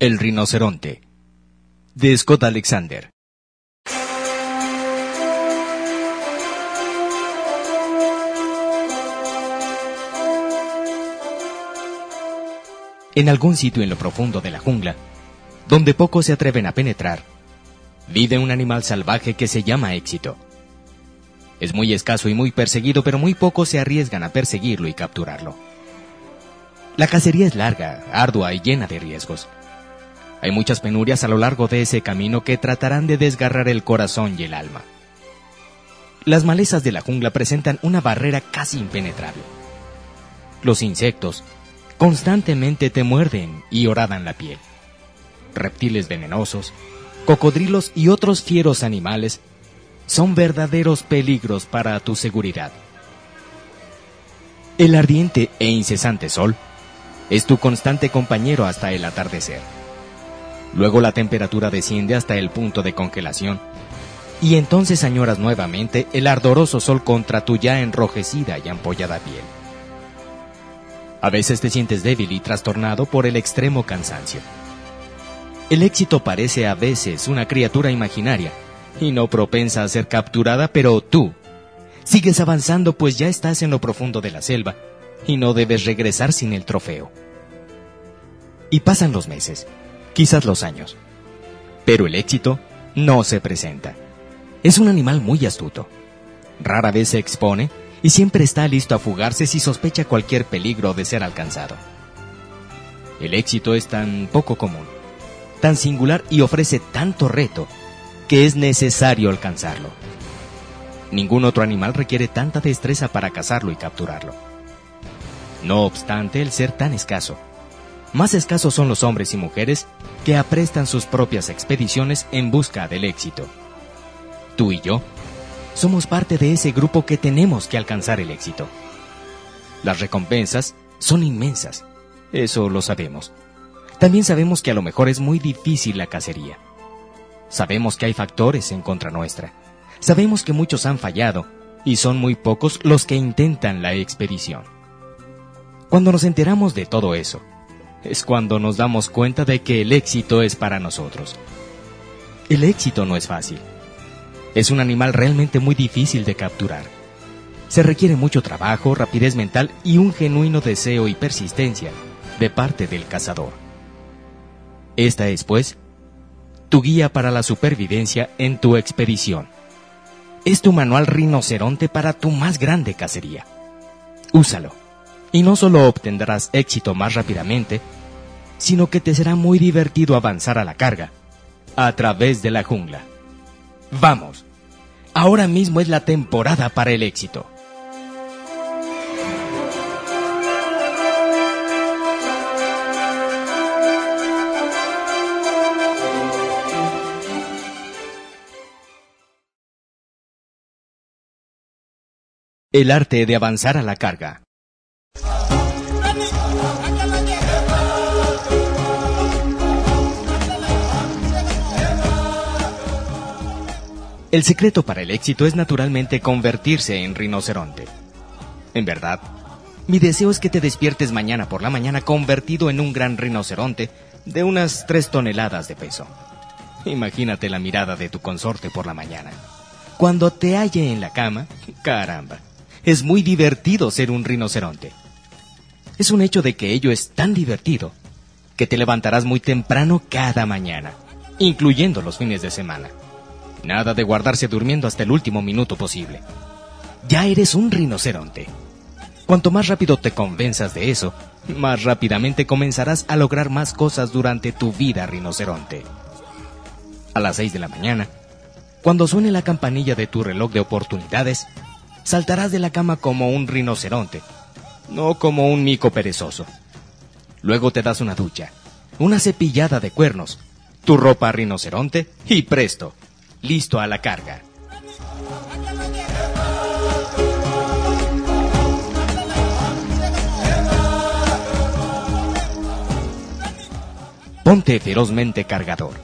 El rinoceronte. De Scott Alexander. En algún sitio en lo profundo de la jungla, donde pocos se atreven a penetrar, vive un animal salvaje que se llama éxito. Es muy escaso y muy perseguido, pero muy pocos se arriesgan a perseguirlo y capturarlo. La cacería es larga, ardua y llena de riesgos. Hay muchas penurias a lo largo de ese camino que tratarán de desgarrar el corazón y el alma. Las malezas de la jungla presentan una barrera casi impenetrable. Los insectos constantemente te muerden y horadan la piel. Reptiles venenosos, cocodrilos y otros fieros animales son verdaderos peligros para tu seguridad. El ardiente e incesante sol es tu constante compañero hasta el atardecer. Luego la temperatura desciende hasta el punto de congelación. Y entonces añoras nuevamente el ardoroso sol contra tu ya enrojecida y ampollada piel. A veces te sientes débil y trastornado por el extremo cansancio. El éxito parece a veces una criatura imaginaria y no propensa a ser capturada, pero tú sigues avanzando pues ya estás en lo profundo de la selva y no debes regresar sin el trofeo. Y pasan los meses quizás los años. Pero el éxito no se presenta. Es un animal muy astuto. Rara vez se expone y siempre está listo a fugarse si sospecha cualquier peligro de ser alcanzado. El éxito es tan poco común, tan singular y ofrece tanto reto que es necesario alcanzarlo. Ningún otro animal requiere tanta destreza para cazarlo y capturarlo. No obstante el ser tan escaso, más escasos son los hombres y mujeres que aprestan sus propias expediciones en busca del éxito. Tú y yo somos parte de ese grupo que tenemos que alcanzar el éxito. Las recompensas son inmensas, eso lo sabemos. También sabemos que a lo mejor es muy difícil la cacería. Sabemos que hay factores en contra nuestra. Sabemos que muchos han fallado y son muy pocos los que intentan la expedición. Cuando nos enteramos de todo eso, es cuando nos damos cuenta de que el éxito es para nosotros. El éxito no es fácil. Es un animal realmente muy difícil de capturar. Se requiere mucho trabajo, rapidez mental y un genuino deseo y persistencia de parte del cazador. Esta es, pues, tu guía para la supervivencia en tu expedición. Es tu manual rinoceronte para tu más grande cacería. Úsalo y no solo obtendrás éxito más rápidamente, sino que te será muy divertido avanzar a la carga, a través de la jungla. Vamos, ahora mismo es la temporada para el éxito. El arte de avanzar a la carga. El secreto para el éxito es naturalmente convertirse en rinoceronte. En verdad, mi deseo es que te despiertes mañana por la mañana convertido en un gran rinoceronte de unas tres toneladas de peso. Imagínate la mirada de tu consorte por la mañana. Cuando te halle en la cama, caramba, es muy divertido ser un rinoceronte. Es un hecho de que ello es tan divertido que te levantarás muy temprano cada mañana, incluyendo los fines de semana. Nada de guardarse durmiendo hasta el último minuto posible. Ya eres un rinoceronte. Cuanto más rápido te convenzas de eso, más rápidamente comenzarás a lograr más cosas durante tu vida rinoceronte. A las 6 de la mañana, cuando suene la campanilla de tu reloj de oportunidades, saltarás de la cama como un rinoceronte, no como un mico perezoso. Luego te das una ducha, una cepillada de cuernos, tu ropa rinoceronte y presto, listo a la carga. Ponte ferozmente cargador.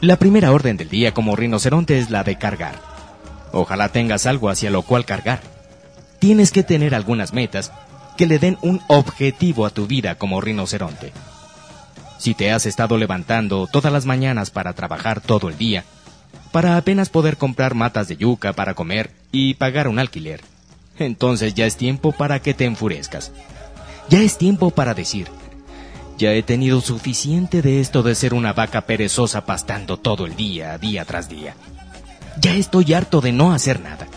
La primera orden del día como rinoceronte es la de cargar. Ojalá tengas algo hacia lo cual cargar. Tienes que tener algunas metas que le den un objetivo a tu vida como rinoceronte. Si te has estado levantando todas las mañanas para trabajar todo el día, para apenas poder comprar matas de yuca para comer y pagar un alquiler, entonces ya es tiempo para que te enfurezcas. Ya es tiempo para decir, ya he tenido suficiente de esto de ser una vaca perezosa pastando todo el día, día tras día. Ya estoy harto de no hacer nada,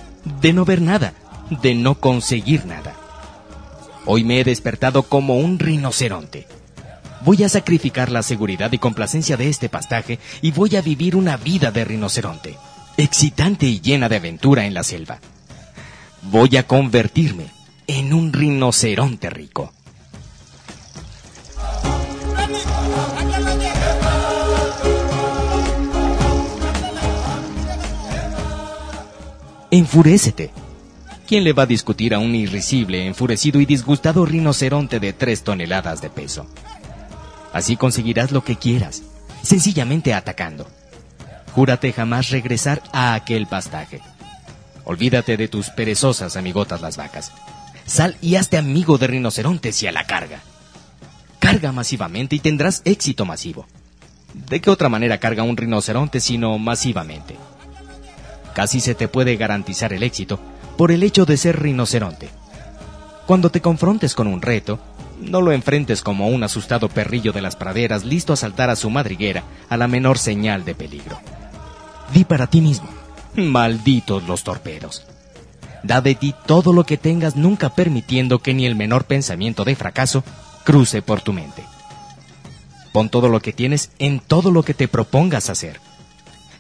de no ver nada, de no conseguir nada. Hoy me he despertado como un rinoceronte. Voy a sacrificar la seguridad y complacencia de este pastaje y voy a vivir una vida de rinoceronte, excitante y llena de aventura en la selva. Voy a convertirme en un rinoceronte rico. Enfurécete. ¿Quién le va a discutir a un irrisible, enfurecido y disgustado rinoceronte de tres toneladas de peso? Así conseguirás lo que quieras, sencillamente atacando. Júrate jamás regresar a aquel pastaje. Olvídate de tus perezosas amigotas las vacas. Sal y hazte amigo de rinocerontes y a la carga. Carga masivamente y tendrás éxito masivo. ¿De qué otra manera carga un rinoceronte sino masivamente? Casi se te puede garantizar el éxito por el hecho de ser rinoceronte. Cuando te confrontes con un reto, no lo enfrentes como un asustado perrillo de las praderas listo a saltar a su madriguera a la menor señal de peligro. Di para ti mismo, malditos los torpedos. Da de ti todo lo que tengas nunca permitiendo que ni el menor pensamiento de fracaso cruce por tu mente. Pon todo lo que tienes en todo lo que te propongas hacer.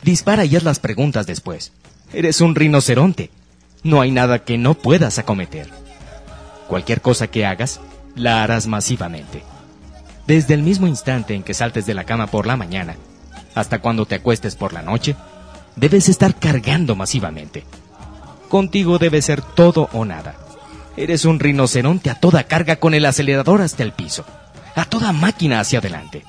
Dispara y haz las preguntas después. Eres un rinoceronte. No hay nada que no puedas acometer. Cualquier cosa que hagas, la harás masivamente. Desde el mismo instante en que saltes de la cama por la mañana, hasta cuando te acuestes por la noche, debes estar cargando masivamente. Contigo debe ser todo o nada. Eres un rinoceronte a toda carga con el acelerador hasta el piso, a toda máquina hacia adelante.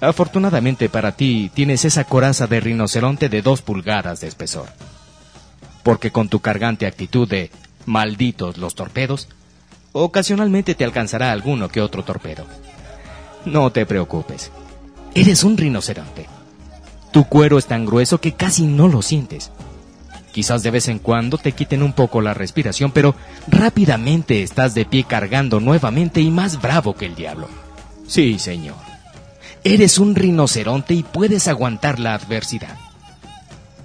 Afortunadamente para ti tienes esa coraza de rinoceronte de dos pulgadas de espesor. Porque con tu cargante actitud de malditos los torpedos, ocasionalmente te alcanzará alguno que otro torpedo. No te preocupes. Eres un rinoceronte. Tu cuero es tan grueso que casi no lo sientes. Quizás de vez en cuando te quiten un poco la respiración, pero rápidamente estás de pie cargando nuevamente y más bravo que el diablo. Sí, señor. Eres un rinoceronte y puedes aguantar la adversidad.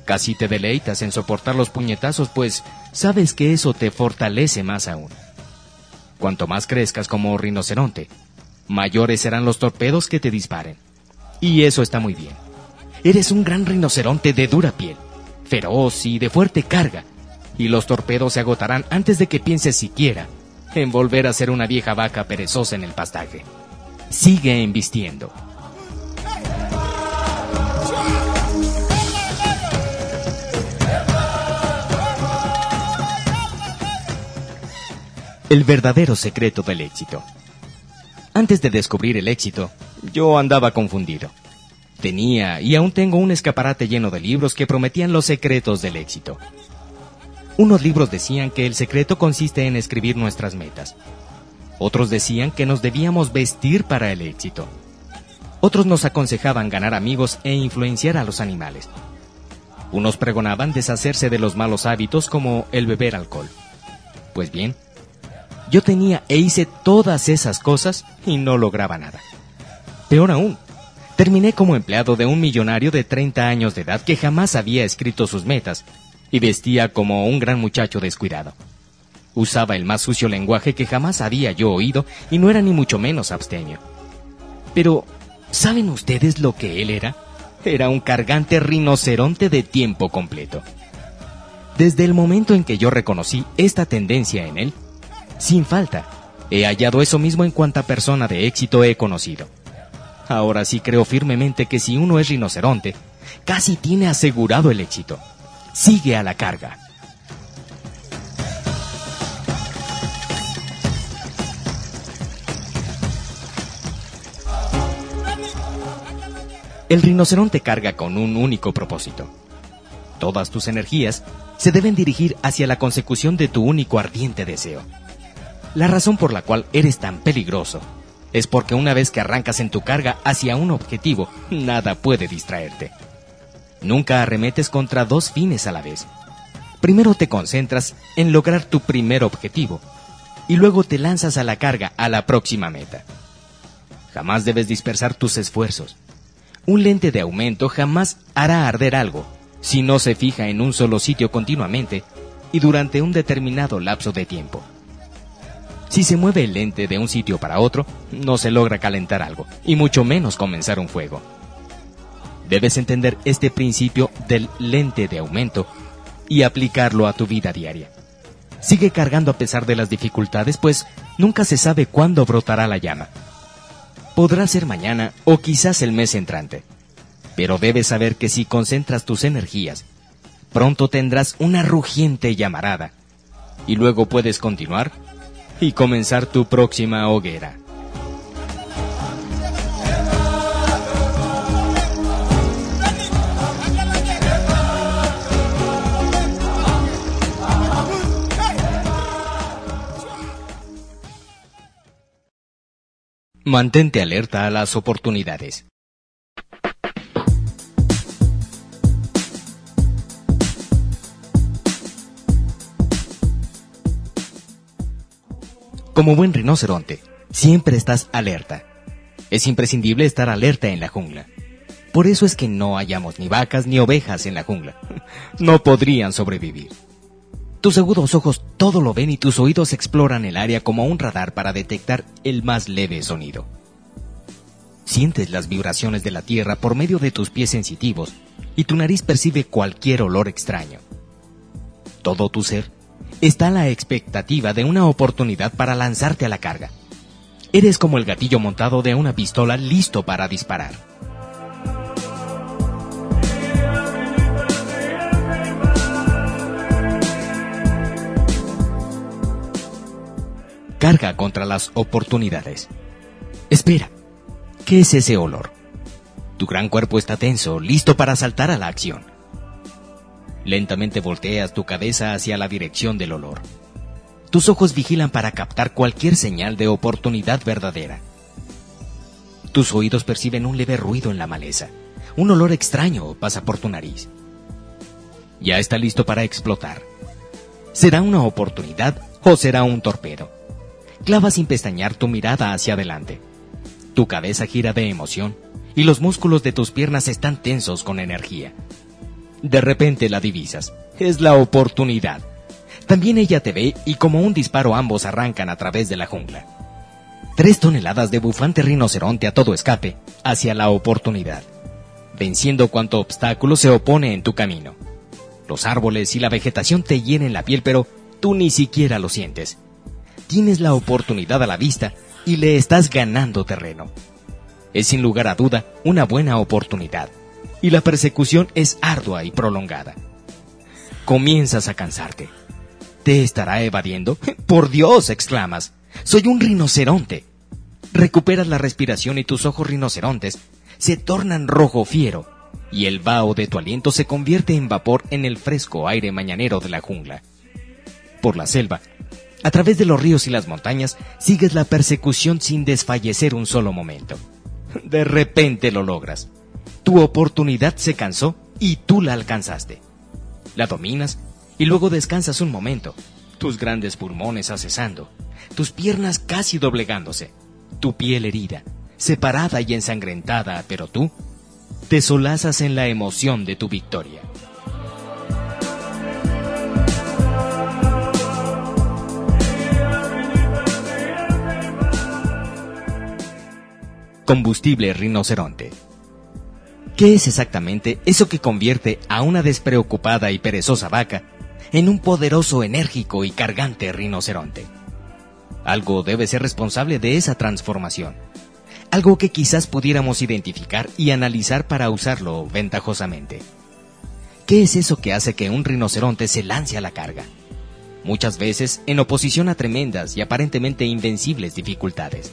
Casi te deleitas en soportar los puñetazos, pues sabes que eso te fortalece más aún. Cuanto más crezcas como rinoceronte, mayores serán los torpedos que te disparen. Y eso está muy bien. Eres un gran rinoceronte de dura piel, feroz y de fuerte carga, y los torpedos se agotarán antes de que pienses siquiera en volver a ser una vieja vaca perezosa en el pastaje. Sigue embistiendo. El verdadero secreto del éxito. Antes de descubrir el éxito, yo andaba confundido. Tenía y aún tengo un escaparate lleno de libros que prometían los secretos del éxito. Unos libros decían que el secreto consiste en escribir nuestras metas. Otros decían que nos debíamos vestir para el éxito. Otros nos aconsejaban ganar amigos e influenciar a los animales. Unos pregonaban deshacerse de los malos hábitos como el beber alcohol. Pues bien, yo tenía e hice todas esas cosas y no lograba nada. Peor aún, terminé como empleado de un millonario de 30 años de edad que jamás había escrito sus metas y vestía como un gran muchacho descuidado. Usaba el más sucio lenguaje que jamás había yo oído y no era ni mucho menos abstemio. Pero, ¿saben ustedes lo que él era? Era un cargante rinoceronte de tiempo completo. Desde el momento en que yo reconocí esta tendencia en él, sin falta. He hallado eso mismo en cuanta persona de éxito he conocido. Ahora sí creo firmemente que si uno es rinoceronte, casi tiene asegurado el éxito. Sigue a la carga. El rinoceronte carga con un único propósito. Todas tus energías se deben dirigir hacia la consecución de tu único ardiente deseo. La razón por la cual eres tan peligroso es porque una vez que arrancas en tu carga hacia un objetivo, nada puede distraerte. Nunca arremetes contra dos fines a la vez. Primero te concentras en lograr tu primer objetivo y luego te lanzas a la carga a la próxima meta. Jamás debes dispersar tus esfuerzos. Un lente de aumento jamás hará arder algo si no se fija en un solo sitio continuamente y durante un determinado lapso de tiempo. Si se mueve el lente de un sitio para otro, no se logra calentar algo, y mucho menos comenzar un fuego. Debes entender este principio del lente de aumento y aplicarlo a tu vida diaria. Sigue cargando a pesar de las dificultades, pues nunca se sabe cuándo brotará la llama. Podrá ser mañana o quizás el mes entrante. Pero debes saber que si concentras tus energías, pronto tendrás una rugiente llamarada. Y luego puedes continuar y comenzar tu próxima hoguera. Mantente alerta a las oportunidades. Como buen rinoceronte, siempre estás alerta. Es imprescindible estar alerta en la jungla. Por eso es que no hallamos ni vacas ni ovejas en la jungla. No podrían sobrevivir. Tus agudos ojos todo lo ven y tus oídos exploran el área como un radar para detectar el más leve sonido. Sientes las vibraciones de la tierra por medio de tus pies sensitivos y tu nariz percibe cualquier olor extraño. Todo tu ser está la expectativa de una oportunidad para lanzarte a la carga. Eres como el gatillo montado de una pistola listo para disparar. Carga contra las oportunidades. Espera, ¿qué es ese olor? Tu gran cuerpo está tenso, listo para saltar a la acción. Lentamente volteas tu cabeza hacia la dirección del olor. Tus ojos vigilan para captar cualquier señal de oportunidad verdadera. Tus oídos perciben un leve ruido en la maleza. Un olor extraño pasa por tu nariz. Ya está listo para explotar. ¿Será una oportunidad o será un torpedo? Clava sin pestañear tu mirada hacia adelante. Tu cabeza gira de emoción y los músculos de tus piernas están tensos con energía. De repente la divisas. Es la oportunidad. También ella te ve y como un disparo ambos arrancan a través de la jungla. Tres toneladas de bufante rinoceronte a todo escape hacia la oportunidad, venciendo cuanto obstáculo se opone en tu camino. Los árboles y la vegetación te hieren la piel, pero tú ni siquiera lo sientes tienes la oportunidad a la vista y le estás ganando terreno. Es sin lugar a duda una buena oportunidad, y la persecución es ardua y prolongada. Comienzas a cansarte. ¿Te estará evadiendo? Por Dios, exclamas. Soy un rinoceronte. Recuperas la respiración y tus ojos rinocerontes se tornan rojo fiero, y el vaho de tu aliento se convierte en vapor en el fresco aire mañanero de la jungla. Por la selva a través de los ríos y las montañas sigues la persecución sin desfallecer un solo momento. De repente lo logras. Tu oportunidad se cansó y tú la alcanzaste. La dominas y luego descansas un momento, tus grandes pulmones acesando, tus piernas casi doblegándose, tu piel herida, separada y ensangrentada, pero tú te solazas en la emoción de tu victoria. combustible rinoceronte. ¿Qué es exactamente eso que convierte a una despreocupada y perezosa vaca en un poderoso, enérgico y cargante rinoceronte? Algo debe ser responsable de esa transformación. Algo que quizás pudiéramos identificar y analizar para usarlo ventajosamente. ¿Qué es eso que hace que un rinoceronte se lance a la carga? Muchas veces en oposición a tremendas y aparentemente invencibles dificultades.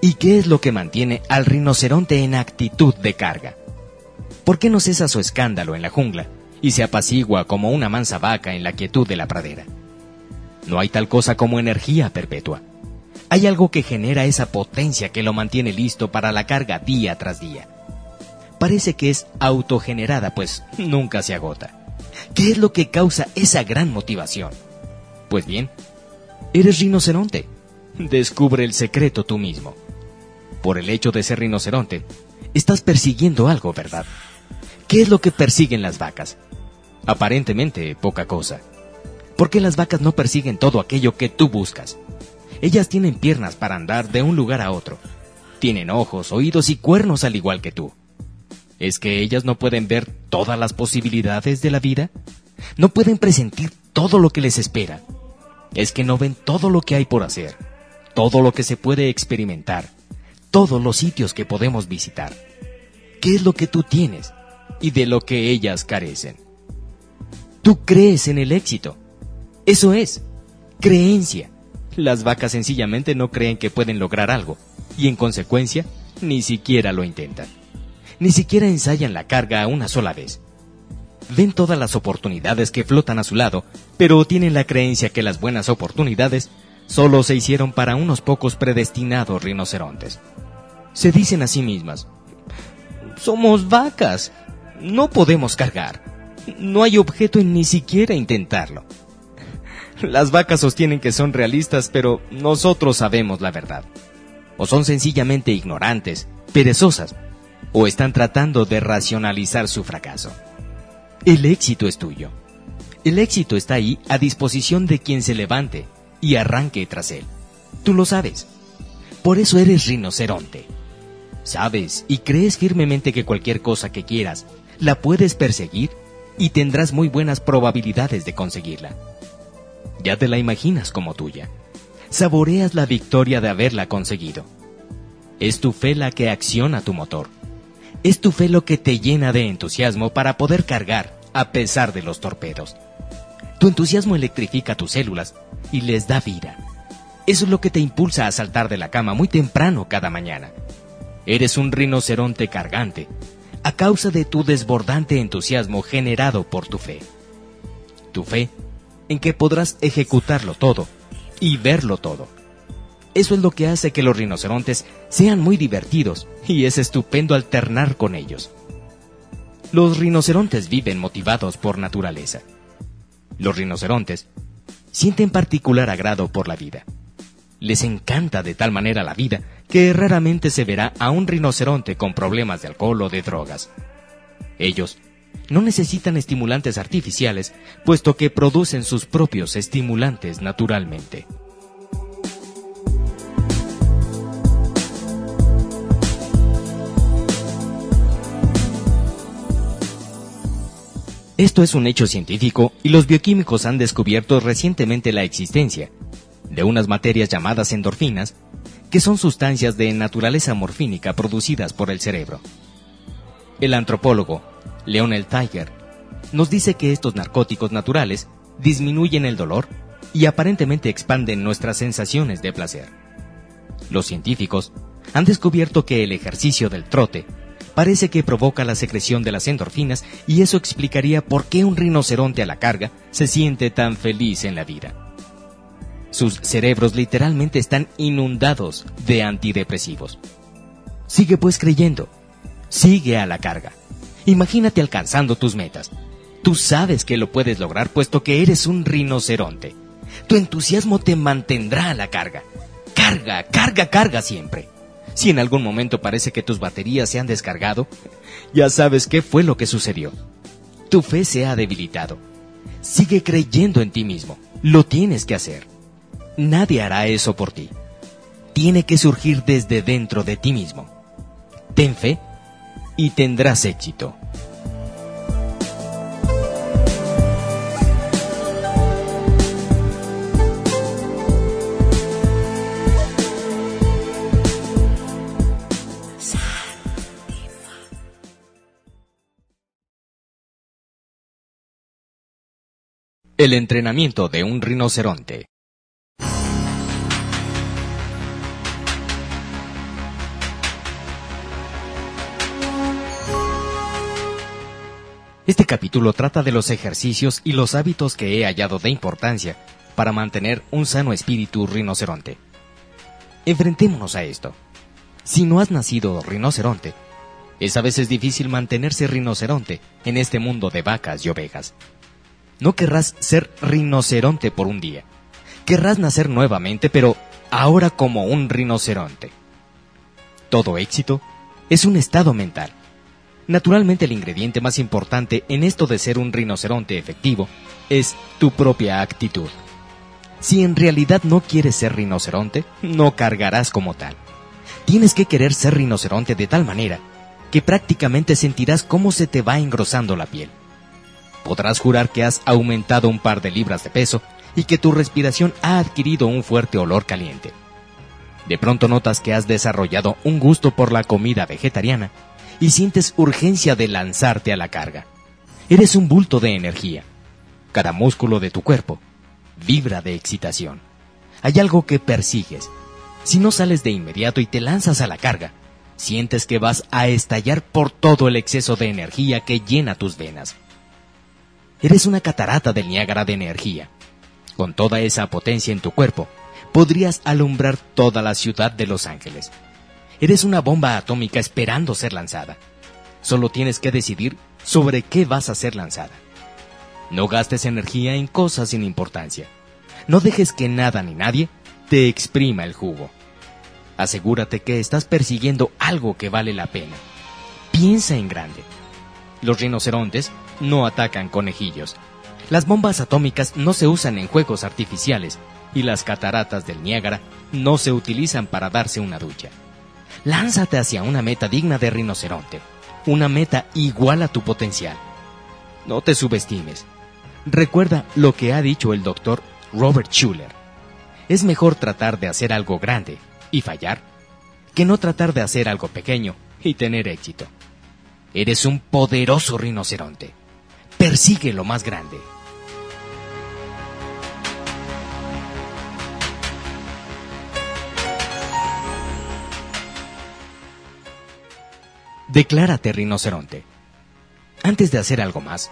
¿Y qué es lo que mantiene al rinoceronte en actitud de carga? ¿Por qué no cesa su escándalo en la jungla y se apacigua como una mansa vaca en la quietud de la pradera? No hay tal cosa como energía perpetua. Hay algo que genera esa potencia que lo mantiene listo para la carga día tras día. Parece que es autogenerada, pues nunca se agota. ¿Qué es lo que causa esa gran motivación? Pues bien, eres rinoceronte. Descubre el secreto tú mismo. Por el hecho de ser rinoceronte, estás persiguiendo algo, ¿verdad? ¿Qué es lo que persiguen las vacas? Aparentemente poca cosa. ¿Por qué las vacas no persiguen todo aquello que tú buscas? Ellas tienen piernas para andar de un lugar a otro. Tienen ojos, oídos y cuernos al igual que tú. ¿Es que ellas no pueden ver todas las posibilidades de la vida? ¿No pueden presentir todo lo que les espera? Es que no ven todo lo que hay por hacer, todo lo que se puede experimentar, todos los sitios que podemos visitar. ¿Qué es lo que tú tienes y de lo que ellas carecen? Tú crees en el éxito. Eso es, creencia. Las vacas sencillamente no creen que pueden lograr algo y en consecuencia ni siquiera lo intentan. Ni siquiera ensayan la carga una sola vez. Ven todas las oportunidades que flotan a su lado, pero tienen la creencia que las buenas oportunidades solo se hicieron para unos pocos predestinados rinocerontes. Se dicen a sí mismas, somos vacas, no podemos cargar, no hay objeto en ni siquiera intentarlo. Las vacas sostienen que son realistas, pero nosotros sabemos la verdad. O son sencillamente ignorantes, perezosas, o están tratando de racionalizar su fracaso. El éxito es tuyo. El éxito está ahí a disposición de quien se levante y arranque tras él. Tú lo sabes. Por eso eres rinoceronte. Sabes y crees firmemente que cualquier cosa que quieras la puedes perseguir y tendrás muy buenas probabilidades de conseguirla. Ya te la imaginas como tuya. Saboreas la victoria de haberla conseguido. Es tu fe la que acciona tu motor. Es tu fe lo que te llena de entusiasmo para poder cargar a pesar de los torpedos. Tu entusiasmo electrifica tus células y les da vida. Eso es lo que te impulsa a saltar de la cama muy temprano cada mañana. Eres un rinoceronte cargante, a causa de tu desbordante entusiasmo generado por tu fe. Tu fe en que podrás ejecutarlo todo y verlo todo. Eso es lo que hace que los rinocerontes sean muy divertidos y es estupendo alternar con ellos. Los rinocerontes viven motivados por naturaleza. Los rinocerontes sienten particular agrado por la vida. Les encanta de tal manera la vida que raramente se verá a un rinoceronte con problemas de alcohol o de drogas. Ellos no necesitan estimulantes artificiales, puesto que producen sus propios estimulantes naturalmente. Esto es un hecho científico y los bioquímicos han descubierto recientemente la existencia de unas materias llamadas endorfinas, que son sustancias de naturaleza morfínica producidas por el cerebro. El antropólogo Leonel Tiger, nos dice que estos narcóticos naturales disminuyen el dolor y aparentemente expanden nuestras sensaciones de placer. Los científicos han descubierto que el ejercicio del trote parece que provoca la secreción de las endorfinas y eso explicaría por qué un rinoceronte a la carga se siente tan feliz en la vida. Sus cerebros literalmente están inundados de antidepresivos. Sigue pues creyendo, sigue a la carga. Imagínate alcanzando tus metas. Tú sabes que lo puedes lograr puesto que eres un rinoceronte. Tu entusiasmo te mantendrá a la carga. Carga, carga, carga siempre. Si en algún momento parece que tus baterías se han descargado, ya sabes qué fue lo que sucedió. Tu fe se ha debilitado. Sigue creyendo en ti mismo. Lo tienes que hacer. Nadie hará eso por ti. Tiene que surgir desde dentro de ti mismo. Ten fe y tendrás éxito. El entrenamiento de un rinoceronte. Este capítulo trata de los ejercicios y los hábitos que he hallado de importancia para mantener un sano espíritu rinoceronte. Enfrentémonos a esto. Si no has nacido rinoceronte, es a veces difícil mantenerse rinoceronte en este mundo de vacas y ovejas. No querrás ser rinoceronte por un día. Querrás nacer nuevamente, pero ahora como un rinoceronte. Todo éxito es un estado mental. Naturalmente el ingrediente más importante en esto de ser un rinoceronte efectivo es tu propia actitud. Si en realidad no quieres ser rinoceronte, no cargarás como tal. Tienes que querer ser rinoceronte de tal manera que prácticamente sentirás cómo se te va engrosando la piel. Podrás jurar que has aumentado un par de libras de peso y que tu respiración ha adquirido un fuerte olor caliente. De pronto notas que has desarrollado un gusto por la comida vegetariana y sientes urgencia de lanzarte a la carga. Eres un bulto de energía. Cada músculo de tu cuerpo vibra de excitación. Hay algo que persigues. Si no sales de inmediato y te lanzas a la carga, sientes que vas a estallar por todo el exceso de energía que llena tus venas. Eres una catarata del Niágara de energía. Con toda esa potencia en tu cuerpo, podrías alumbrar toda la ciudad de Los Ángeles. Eres una bomba atómica esperando ser lanzada. Solo tienes que decidir sobre qué vas a ser lanzada. No gastes energía en cosas sin importancia. No dejes que nada ni nadie te exprima el jugo. Asegúrate que estás persiguiendo algo que vale la pena. Piensa en grande. Los rinocerontes no atacan conejillos. Las bombas atómicas no se usan en juegos artificiales y las cataratas del Niágara no se utilizan para darse una ducha. Lánzate hacia una meta digna de rinoceronte, una meta igual a tu potencial. No te subestimes. Recuerda lo que ha dicho el doctor Robert Schuller. Es mejor tratar de hacer algo grande y fallar que no tratar de hacer algo pequeño y tener éxito. Eres un poderoso rinoceronte. Persigue lo más grande. Declárate rinoceronte. Antes de hacer algo más,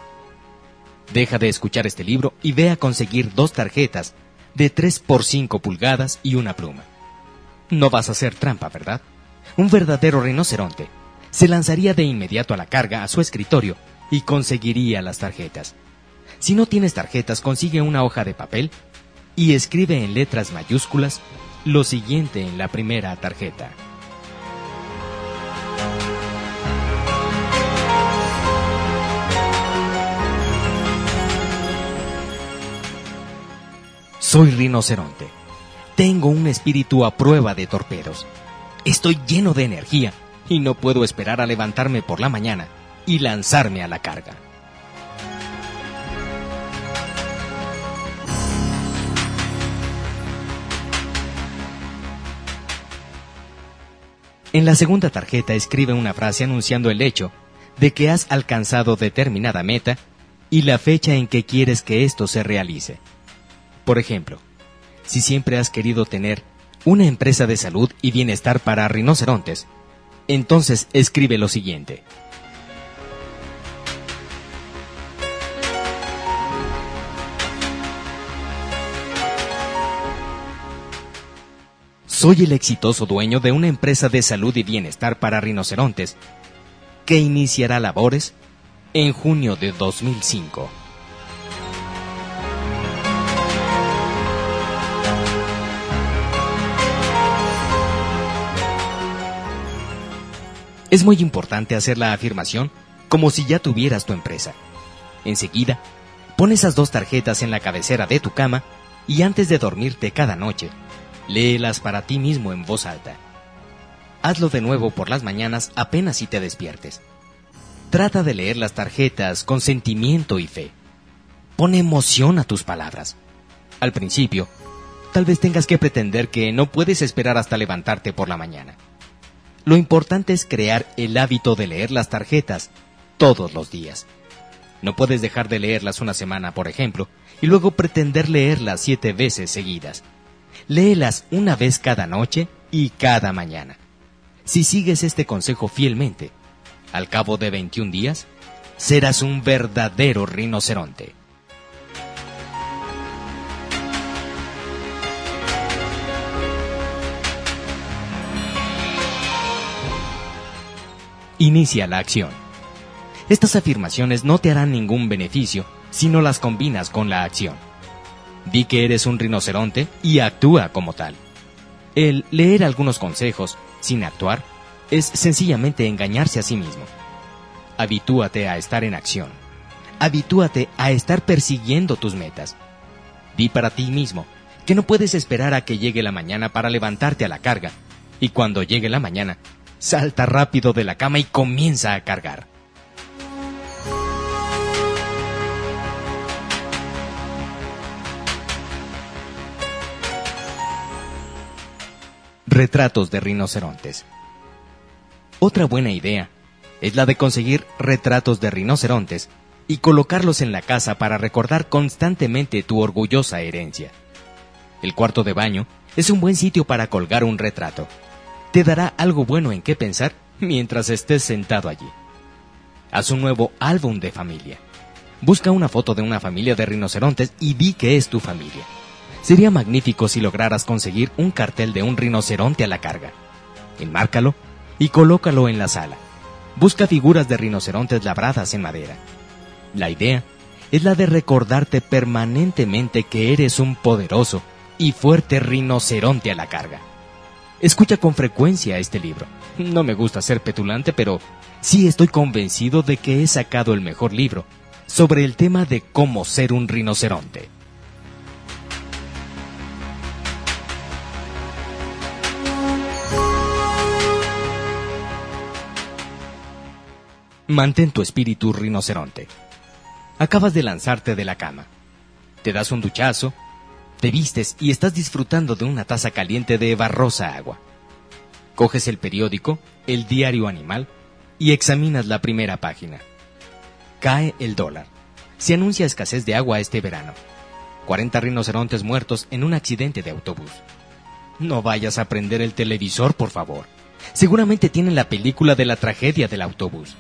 deja de escuchar este libro y ve a conseguir dos tarjetas de 3 por 5 pulgadas y una pluma. No vas a hacer trampa, ¿verdad? Un verdadero rinoceronte se lanzaría de inmediato a la carga a su escritorio y conseguiría las tarjetas. Si no tienes tarjetas, consigue una hoja de papel y escribe en letras mayúsculas lo siguiente en la primera tarjeta. Soy rinoceronte. Tengo un espíritu a prueba de torpedos. Estoy lleno de energía y no puedo esperar a levantarme por la mañana y lanzarme a la carga. En la segunda tarjeta escribe una frase anunciando el hecho de que has alcanzado determinada meta y la fecha en que quieres que esto se realice. Por ejemplo, si siempre has querido tener una empresa de salud y bienestar para rinocerontes, entonces escribe lo siguiente. Soy el exitoso dueño de una empresa de salud y bienestar para rinocerontes que iniciará labores en junio de 2005. Es muy importante hacer la afirmación como si ya tuvieras tu empresa. Enseguida, pon esas dos tarjetas en la cabecera de tu cama y antes de dormirte cada noche, Léelas para ti mismo en voz alta. Hazlo de nuevo por las mañanas apenas si te despiertes. Trata de leer las tarjetas con sentimiento y fe. Pon emoción a tus palabras. Al principio, tal vez tengas que pretender que no puedes esperar hasta levantarte por la mañana. Lo importante es crear el hábito de leer las tarjetas todos los días. No puedes dejar de leerlas una semana, por ejemplo, y luego pretender leerlas siete veces seguidas léelas una vez cada noche y cada mañana. Si sigues este consejo fielmente, al cabo de 21 días, serás un verdadero rinoceronte. Inicia la acción. Estas afirmaciones no te harán ningún beneficio si no las combinas con la acción. Di que eres un rinoceronte y actúa como tal. El leer algunos consejos sin actuar es sencillamente engañarse a sí mismo. Habitúate a estar en acción. Habitúate a estar persiguiendo tus metas. Di para ti mismo que no puedes esperar a que llegue la mañana para levantarte a la carga. Y cuando llegue la mañana, salta rápido de la cama y comienza a cargar. Retratos de rinocerontes. Otra buena idea es la de conseguir retratos de rinocerontes y colocarlos en la casa para recordar constantemente tu orgullosa herencia. El cuarto de baño es un buen sitio para colgar un retrato. Te dará algo bueno en qué pensar mientras estés sentado allí. Haz un nuevo álbum de familia. Busca una foto de una familia de rinocerontes y di que es tu familia. Sería magnífico si lograras conseguir un cartel de un rinoceronte a la carga. Enmárcalo y colócalo en la sala. Busca figuras de rinocerontes labradas en madera. La idea es la de recordarte permanentemente que eres un poderoso y fuerte rinoceronte a la carga. Escucha con frecuencia este libro. No me gusta ser petulante, pero sí estoy convencido de que he sacado el mejor libro sobre el tema de cómo ser un rinoceronte. Mantén tu espíritu rinoceronte. Acabas de lanzarte de la cama. Te das un duchazo, te vistes y estás disfrutando de una taza caliente de barrosa agua. Coges el periódico, el diario animal, y examinas la primera página. Cae el dólar. Se anuncia escasez de agua este verano. 40 rinocerontes muertos en un accidente de autobús. No vayas a prender el televisor, por favor. Seguramente tienen la película de la tragedia del autobús.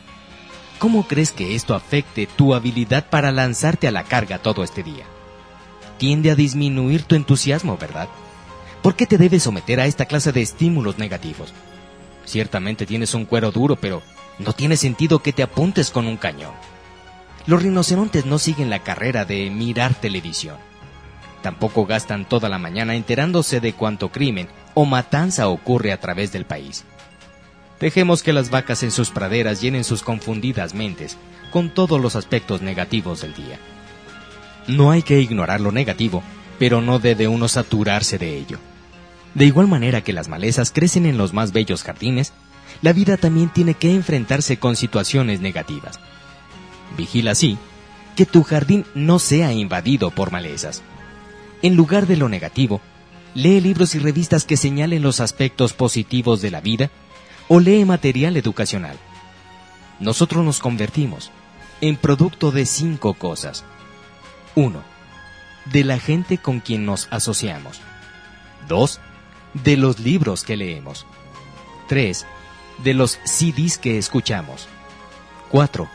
¿Cómo crees que esto afecte tu habilidad para lanzarte a la carga todo este día? Tiende a disminuir tu entusiasmo, ¿verdad? ¿Por qué te debes someter a esta clase de estímulos negativos? Ciertamente tienes un cuero duro, pero no tiene sentido que te apuntes con un cañón. Los rinocerontes no siguen la carrera de mirar televisión. Tampoco gastan toda la mañana enterándose de cuánto crimen o matanza ocurre a través del país. Dejemos que las vacas en sus praderas llenen sus confundidas mentes con todos los aspectos negativos del día. No hay que ignorar lo negativo, pero no debe uno saturarse de ello. De igual manera que las malezas crecen en los más bellos jardines, la vida también tiene que enfrentarse con situaciones negativas. Vigila así que tu jardín no sea invadido por malezas. En lugar de lo negativo, lee libros y revistas que señalen los aspectos positivos de la vida o lee material educacional. Nosotros nos convertimos en producto de cinco cosas. 1. De la gente con quien nos asociamos. 2. De los libros que leemos. 3. De los CDs que escuchamos. 4.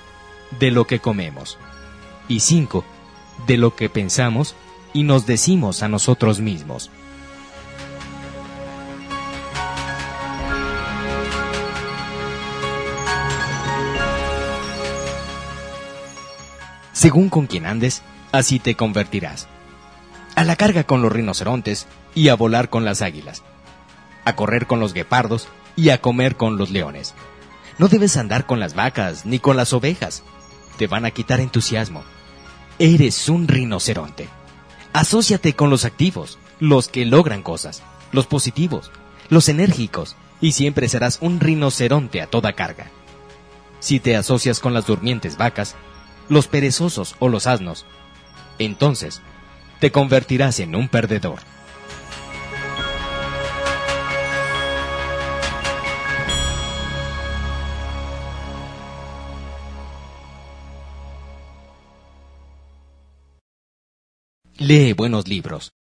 De lo que comemos. Y 5. De lo que pensamos y nos decimos a nosotros mismos. Según con quien andes, así te convertirás. A la carga con los rinocerontes y a volar con las águilas. A correr con los guepardos y a comer con los leones. No debes andar con las vacas ni con las ovejas. Te van a quitar entusiasmo. Eres un rinoceronte. Asociate con los activos, los que logran cosas, los positivos, los enérgicos, y siempre serás un rinoceronte a toda carga. Si te asocias con las durmientes vacas, los perezosos o los asnos, entonces te convertirás en un perdedor. Lee buenos libros.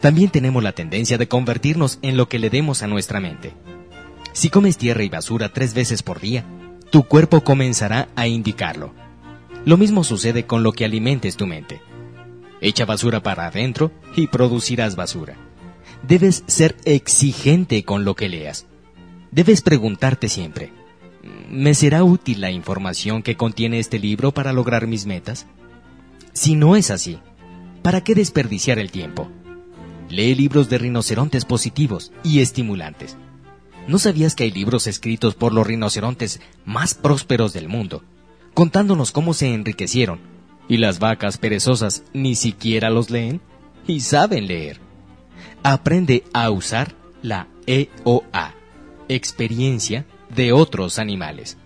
También tenemos la tendencia de convertirnos en lo que le demos a nuestra mente. Si comes tierra y basura tres veces por día, tu cuerpo comenzará a indicarlo. Lo mismo sucede con lo que alimentes tu mente. Echa basura para adentro y producirás basura. Debes ser exigente con lo que leas. Debes preguntarte siempre, ¿me será útil la información que contiene este libro para lograr mis metas? Si no es así, ¿para qué desperdiciar el tiempo? Lee libros de rinocerontes positivos y estimulantes. ¿No sabías que hay libros escritos por los rinocerontes más prósperos del mundo, contándonos cómo se enriquecieron, y las vacas perezosas ni siquiera los leen y saben leer? Aprende a usar la EOA, experiencia de otros animales.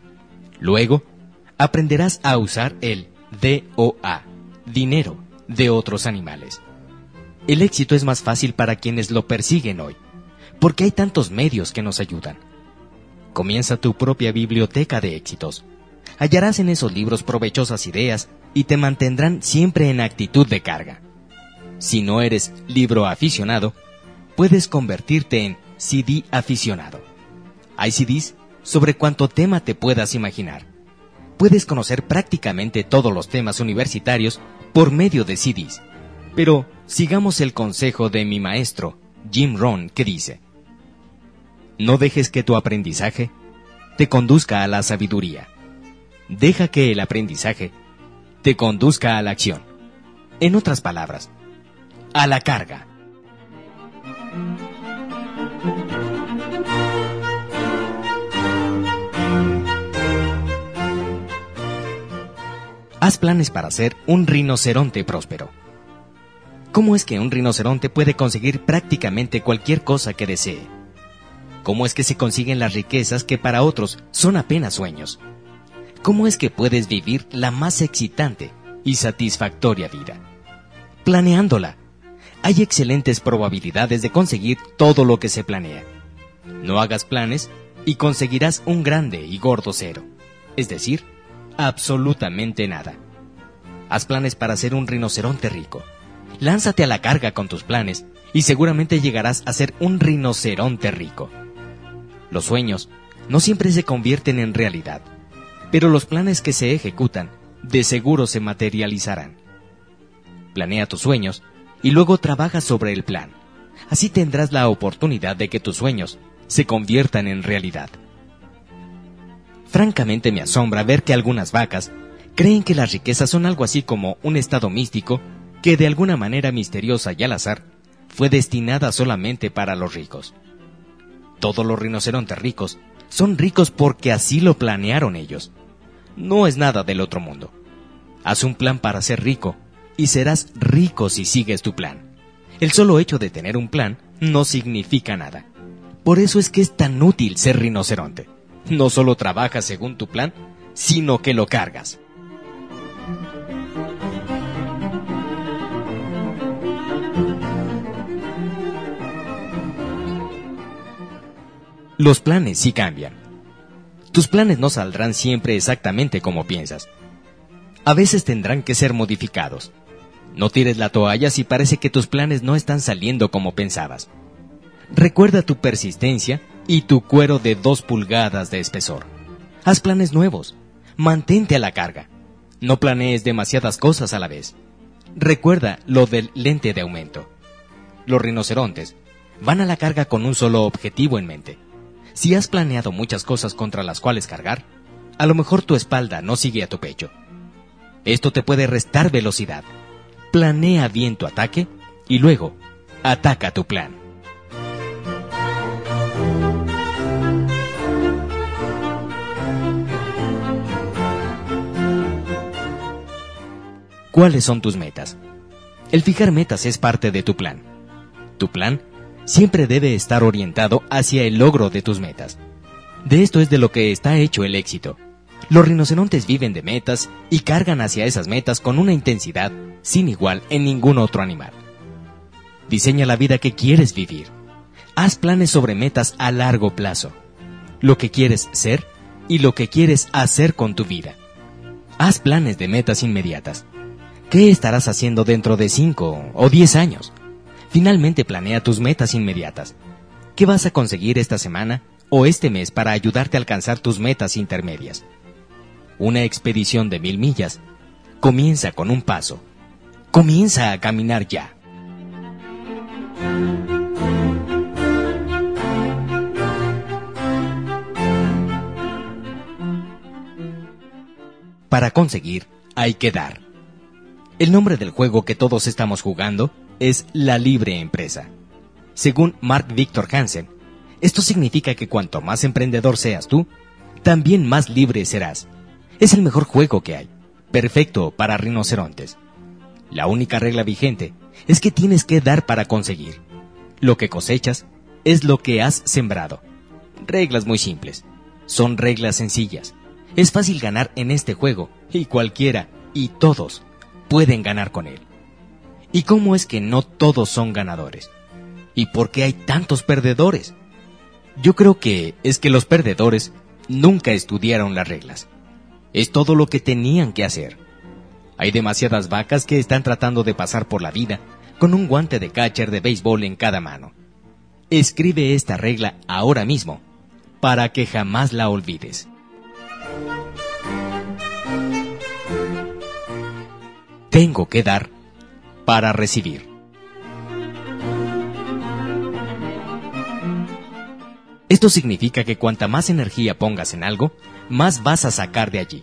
Luego, aprenderás a usar el DOA, dinero de otros animales. El éxito es más fácil para quienes lo persiguen hoy, porque hay tantos medios que nos ayudan. Comienza tu propia biblioteca de éxitos. Hallarás en esos libros provechosas ideas y te mantendrán siempre en actitud de carga. Si no eres libro aficionado, puedes convertirte en CD aficionado. Hay CDs sobre cuanto tema te puedas imaginar. Puedes conocer prácticamente todos los temas universitarios por medio de CDs. Pero sigamos el consejo de mi maestro, Jim Rohn, que dice, No dejes que tu aprendizaje te conduzca a la sabiduría. Deja que el aprendizaje te conduzca a la acción. En otras palabras, a la carga. Haz planes para ser un rinoceronte próspero. ¿Cómo es que un rinoceronte puede conseguir prácticamente cualquier cosa que desee? ¿Cómo es que se consiguen las riquezas que para otros son apenas sueños? ¿Cómo es que puedes vivir la más excitante y satisfactoria vida? Planeándola. Hay excelentes probabilidades de conseguir todo lo que se planea. No hagas planes y conseguirás un grande y gordo cero. Es decir, absolutamente nada. Haz planes para ser un rinoceronte rico. Lánzate a la carga con tus planes y seguramente llegarás a ser un rinoceronte rico. Los sueños no siempre se convierten en realidad, pero los planes que se ejecutan de seguro se materializarán. Planea tus sueños y luego trabaja sobre el plan. Así tendrás la oportunidad de que tus sueños se conviertan en realidad. Francamente me asombra ver que algunas vacas creen que las riquezas son algo así como un estado místico que de alguna manera misteriosa y al azar fue destinada solamente para los ricos. Todos los rinocerontes ricos son ricos porque así lo planearon ellos. No es nada del otro mundo. Haz un plan para ser rico y serás rico si sigues tu plan. El solo hecho de tener un plan no significa nada. Por eso es que es tan útil ser rinoceronte no solo trabajas según tu plan, sino que lo cargas. Los planes sí cambian. Tus planes no saldrán siempre exactamente como piensas. A veces tendrán que ser modificados. No tires la toalla si parece que tus planes no están saliendo como pensabas. Recuerda tu persistencia y tu cuero de dos pulgadas de espesor. Haz planes nuevos. Mantente a la carga. No planees demasiadas cosas a la vez. Recuerda lo del lente de aumento. Los rinocerontes van a la carga con un solo objetivo en mente. Si has planeado muchas cosas contra las cuales cargar, a lo mejor tu espalda no sigue a tu pecho. Esto te puede restar velocidad. Planea bien tu ataque y luego ataca tu plan. ¿Cuáles son tus metas? El fijar metas es parte de tu plan. Tu plan siempre debe estar orientado hacia el logro de tus metas. De esto es de lo que está hecho el éxito. Los rinocerontes viven de metas y cargan hacia esas metas con una intensidad sin igual en ningún otro animal. Diseña la vida que quieres vivir. Haz planes sobre metas a largo plazo. Lo que quieres ser y lo que quieres hacer con tu vida. Haz planes de metas inmediatas. ¿Qué estarás haciendo dentro de 5 o 10 años? Finalmente planea tus metas inmediatas. ¿Qué vas a conseguir esta semana o este mes para ayudarte a alcanzar tus metas intermedias? Una expedición de mil millas comienza con un paso. Comienza a caminar ya. Para conseguir, hay que dar. El nombre del juego que todos estamos jugando es la libre empresa. Según Mark Victor Hansen, esto significa que cuanto más emprendedor seas tú, también más libre serás. Es el mejor juego que hay, perfecto para rinocerontes. La única regla vigente es que tienes que dar para conseguir. Lo que cosechas es lo que has sembrado. Reglas muy simples. Son reglas sencillas. Es fácil ganar en este juego y cualquiera y todos pueden ganar con él. ¿Y cómo es que no todos son ganadores? ¿Y por qué hay tantos perdedores? Yo creo que es que los perdedores nunca estudiaron las reglas. Es todo lo que tenían que hacer. Hay demasiadas vacas que están tratando de pasar por la vida con un guante de catcher de béisbol en cada mano. Escribe esta regla ahora mismo para que jamás la olvides. Tengo que dar para recibir. Esto significa que cuanta más energía pongas en algo, más vas a sacar de allí.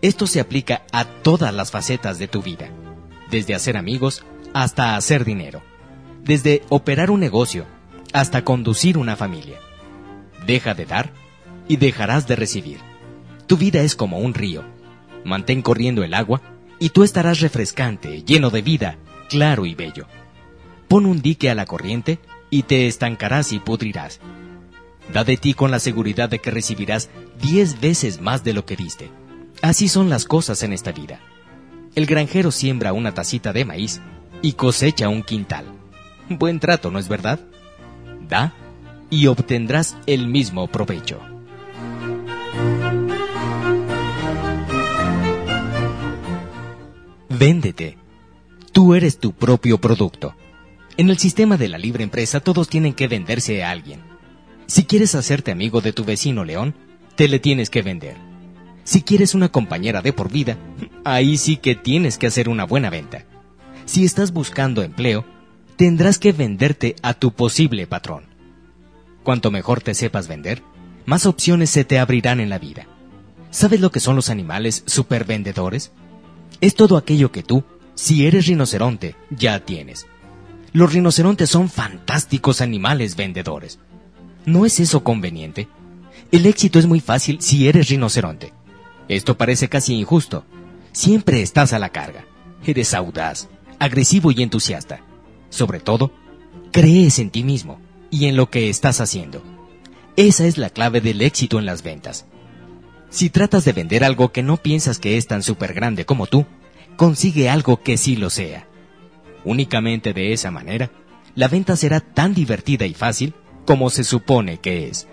Esto se aplica a todas las facetas de tu vida, desde hacer amigos hasta hacer dinero, desde operar un negocio hasta conducir una familia. Deja de dar y dejarás de recibir. Tu vida es como un río. Mantén corriendo el agua y tú estarás refrescante, lleno de vida, claro y bello. Pon un dique a la corriente y te estancarás y pudrirás. Da de ti con la seguridad de que recibirás diez veces más de lo que diste. Así son las cosas en esta vida. El granjero siembra una tacita de maíz y cosecha un quintal. Buen trato, ¿no es verdad? Da y obtendrás el mismo provecho. Véndete. Tú eres tu propio producto. En el sistema de la libre empresa todos tienen que venderse a alguien. Si quieres hacerte amigo de tu vecino león, te le tienes que vender. Si quieres una compañera de por vida, ahí sí que tienes que hacer una buena venta. Si estás buscando empleo, tendrás que venderte a tu posible patrón. Cuanto mejor te sepas vender, más opciones se te abrirán en la vida. ¿Sabes lo que son los animales supervendedores? Es todo aquello que tú, si eres rinoceronte, ya tienes. Los rinocerontes son fantásticos animales vendedores. ¿No es eso conveniente? El éxito es muy fácil si eres rinoceronte. Esto parece casi injusto. Siempre estás a la carga. Eres audaz, agresivo y entusiasta. Sobre todo, crees en ti mismo y en lo que estás haciendo. Esa es la clave del éxito en las ventas. Si tratas de vender algo que no piensas que es tan súper grande como tú, consigue algo que sí lo sea. Únicamente de esa manera, la venta será tan divertida y fácil como se supone que es.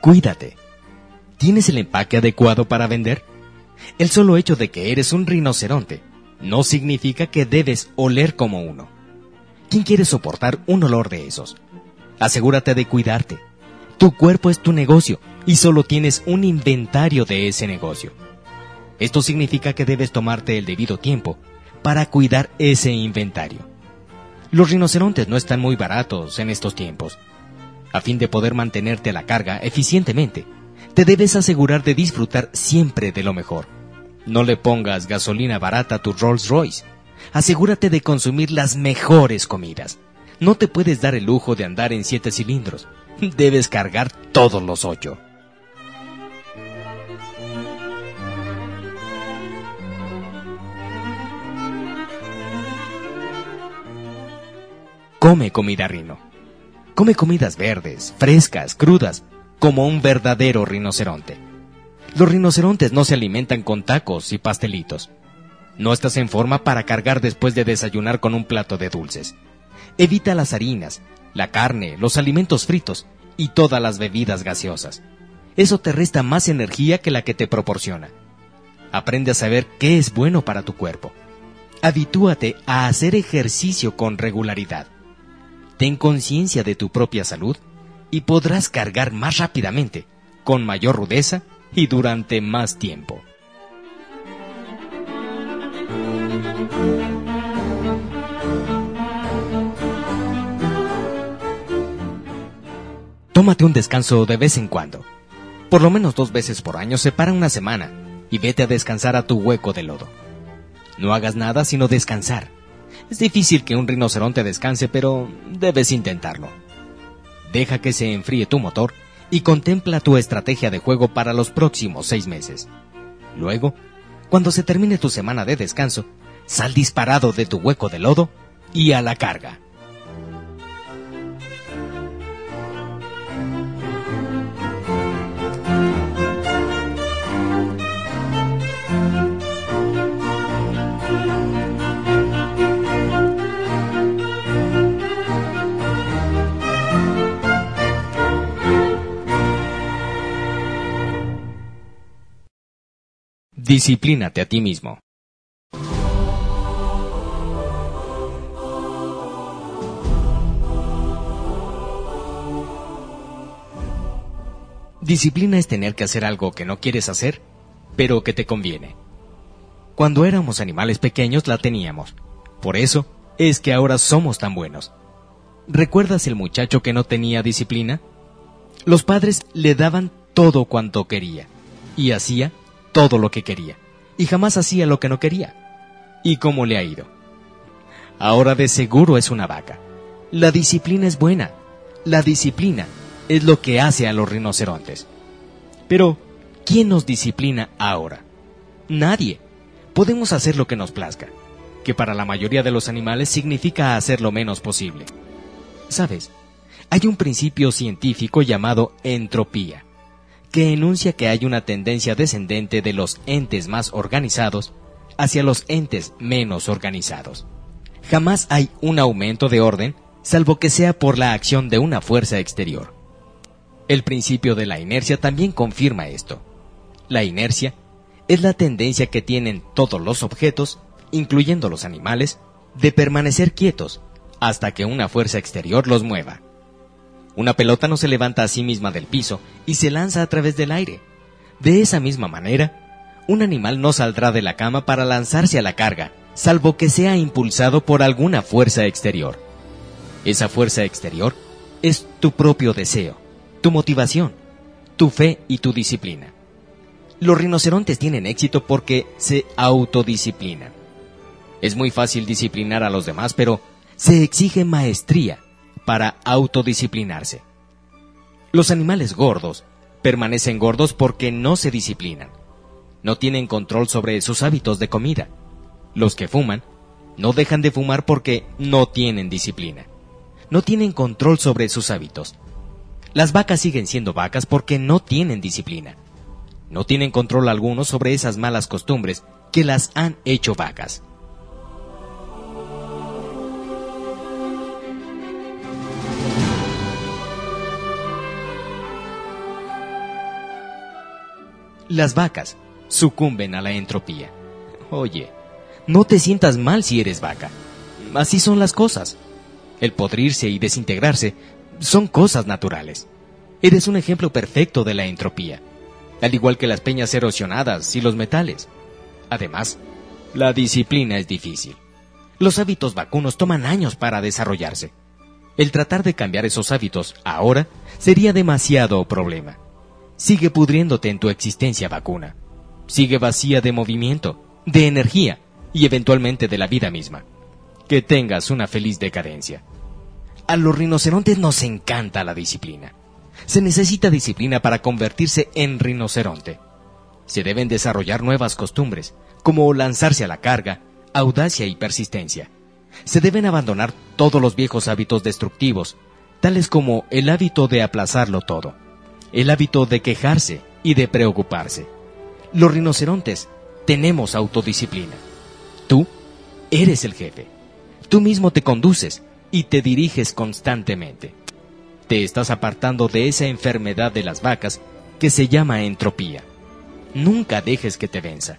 Cuídate. ¿Tienes el empaque adecuado para vender? El solo hecho de que eres un rinoceronte no significa que debes oler como uno. ¿Quién quiere soportar un olor de esos? Asegúrate de cuidarte. Tu cuerpo es tu negocio y solo tienes un inventario de ese negocio. Esto significa que debes tomarte el debido tiempo para cuidar ese inventario. Los rinocerontes no están muy baratos en estos tiempos a fin de poder mantenerte a la carga eficientemente, te debes asegurar de disfrutar siempre de lo mejor. No le pongas gasolina barata a tu Rolls Royce. Asegúrate de consumir las mejores comidas. No te puedes dar el lujo de andar en siete cilindros. Debes cargar todos los ocho. Come comida rino. Come comidas verdes, frescas, crudas, como un verdadero rinoceronte. Los rinocerontes no se alimentan con tacos y pastelitos. No estás en forma para cargar después de desayunar con un plato de dulces. Evita las harinas, la carne, los alimentos fritos y todas las bebidas gaseosas. Eso te resta más energía que la que te proporciona. Aprende a saber qué es bueno para tu cuerpo. Habitúate a hacer ejercicio con regularidad. ten conciencia de tu propia salud y podrás cargar más rápidamente, con mayor rudeza y durante más tiempo. Tómate un descanso de vez en cuando. Por lo menos dos veces por año separa una semana y vete a descansar a tu hueco de lodo. No hagas nada sino descansar. Es difícil que un rinoceronte descanse, pero debes intentarlo. Deja que se enfríe tu motor y contempla tu estrategia de juego para los próximos seis meses. Luego, cuando se termine tu semana de descanso, sal disparado de tu hueco de lodo y a la carga. Disciplínate a ti mismo. Disciplina es tener que hacer algo que no quieres hacer, pero que te conviene. Cuando éramos animales pequeños la teníamos. Por eso es que ahora somos tan buenos. ¿Recuerdas el muchacho que no tenía disciplina? Los padres le daban todo cuanto quería y hacía todo lo que quería y jamás hacía lo que no quería. ¿Y cómo le ha ido? Ahora de seguro es una vaca. La disciplina es buena. La disciplina es lo que hace a los rinocerontes. Pero, ¿quién nos disciplina ahora? Nadie. Podemos hacer lo que nos plazca, que para la mayoría de los animales significa hacer lo menos posible. ¿Sabes? Hay un principio científico llamado entropía que enuncia que hay una tendencia descendente de los entes más organizados hacia los entes menos organizados. Jamás hay un aumento de orden, salvo que sea por la acción de una fuerza exterior. El principio de la inercia también confirma esto. La inercia es la tendencia que tienen todos los objetos, incluyendo los animales, de permanecer quietos hasta que una fuerza exterior los mueva. Una pelota no se levanta a sí misma del piso y se lanza a través del aire. De esa misma manera, un animal no saldrá de la cama para lanzarse a la carga, salvo que sea impulsado por alguna fuerza exterior. Esa fuerza exterior es tu propio deseo, tu motivación, tu fe y tu disciplina. Los rinocerontes tienen éxito porque se autodisciplinan. Es muy fácil disciplinar a los demás, pero se exige maestría para autodisciplinarse. Los animales gordos permanecen gordos porque no se disciplinan. No tienen control sobre sus hábitos de comida. Los que fuman no dejan de fumar porque no tienen disciplina. No tienen control sobre sus hábitos. Las vacas siguen siendo vacas porque no tienen disciplina. No tienen control alguno sobre esas malas costumbres que las han hecho vacas. Las vacas sucumben a la entropía. Oye, no te sientas mal si eres vaca. Así son las cosas. El podrirse y desintegrarse son cosas naturales. Eres un ejemplo perfecto de la entropía, al igual que las peñas erosionadas y los metales. Además, la disciplina es difícil. Los hábitos vacunos toman años para desarrollarse. El tratar de cambiar esos hábitos ahora sería demasiado problema. Sigue pudriéndote en tu existencia vacuna. Sigue vacía de movimiento, de energía y eventualmente de la vida misma. Que tengas una feliz decadencia. A los rinocerontes nos encanta la disciplina. Se necesita disciplina para convertirse en rinoceronte. Se deben desarrollar nuevas costumbres, como lanzarse a la carga, audacia y persistencia. Se deben abandonar todos los viejos hábitos destructivos, tales como el hábito de aplazarlo todo el hábito de quejarse y de preocuparse. Los rinocerontes tenemos autodisciplina. Tú eres el jefe. Tú mismo te conduces y te diriges constantemente. Te estás apartando de esa enfermedad de las vacas que se llama entropía. Nunca dejes que te venza.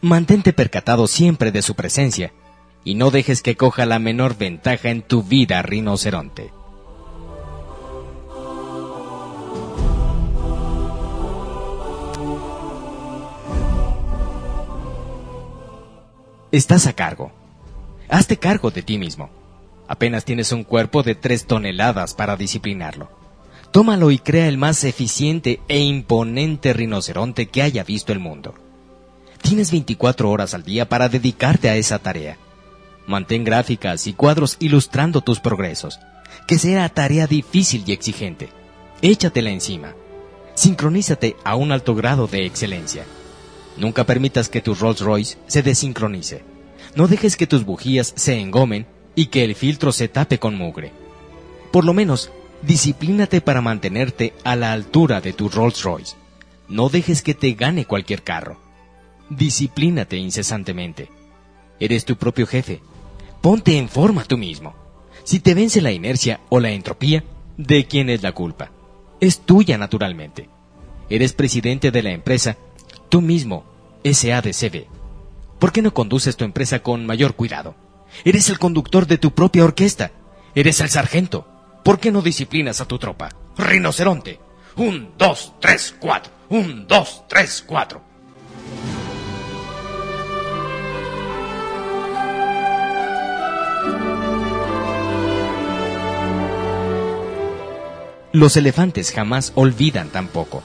Mantente percatado siempre de su presencia y no dejes que coja la menor ventaja en tu vida, rinoceronte. Estás a cargo. Hazte cargo de ti mismo. Apenas tienes un cuerpo de tres toneladas para disciplinarlo. Tómalo y crea el más eficiente e imponente rinoceronte que haya visto el mundo. Tienes 24 horas al día para dedicarte a esa tarea. Mantén gráficas y cuadros ilustrando tus progresos. Que sea tarea difícil y exigente. Échatela encima. Sincronízate a un alto grado de excelencia. Nunca permitas que tu Rolls Royce se desincronice. No dejes que tus bujías se engomen y que el filtro se tape con mugre. Por lo menos, disciplínate para mantenerte a la altura de tu Rolls Royce. No dejes que te gane cualquier carro. Disciplínate incesantemente. Eres tu propio jefe. Ponte en forma tú mismo. Si te vence la inercia o la entropía, ¿de quién es la culpa? Es tuya naturalmente. Eres presidente de la empresa Tú mismo, SADCB. ¿Por qué no conduces tu empresa con mayor cuidado? Eres el conductor de tu propia orquesta. Eres el sargento. ¿Por qué no disciplinas a tu tropa? Rinoceronte. Un, dos, tres, cuatro. Un, dos, tres, cuatro. Los elefantes jamás olvidan tampoco.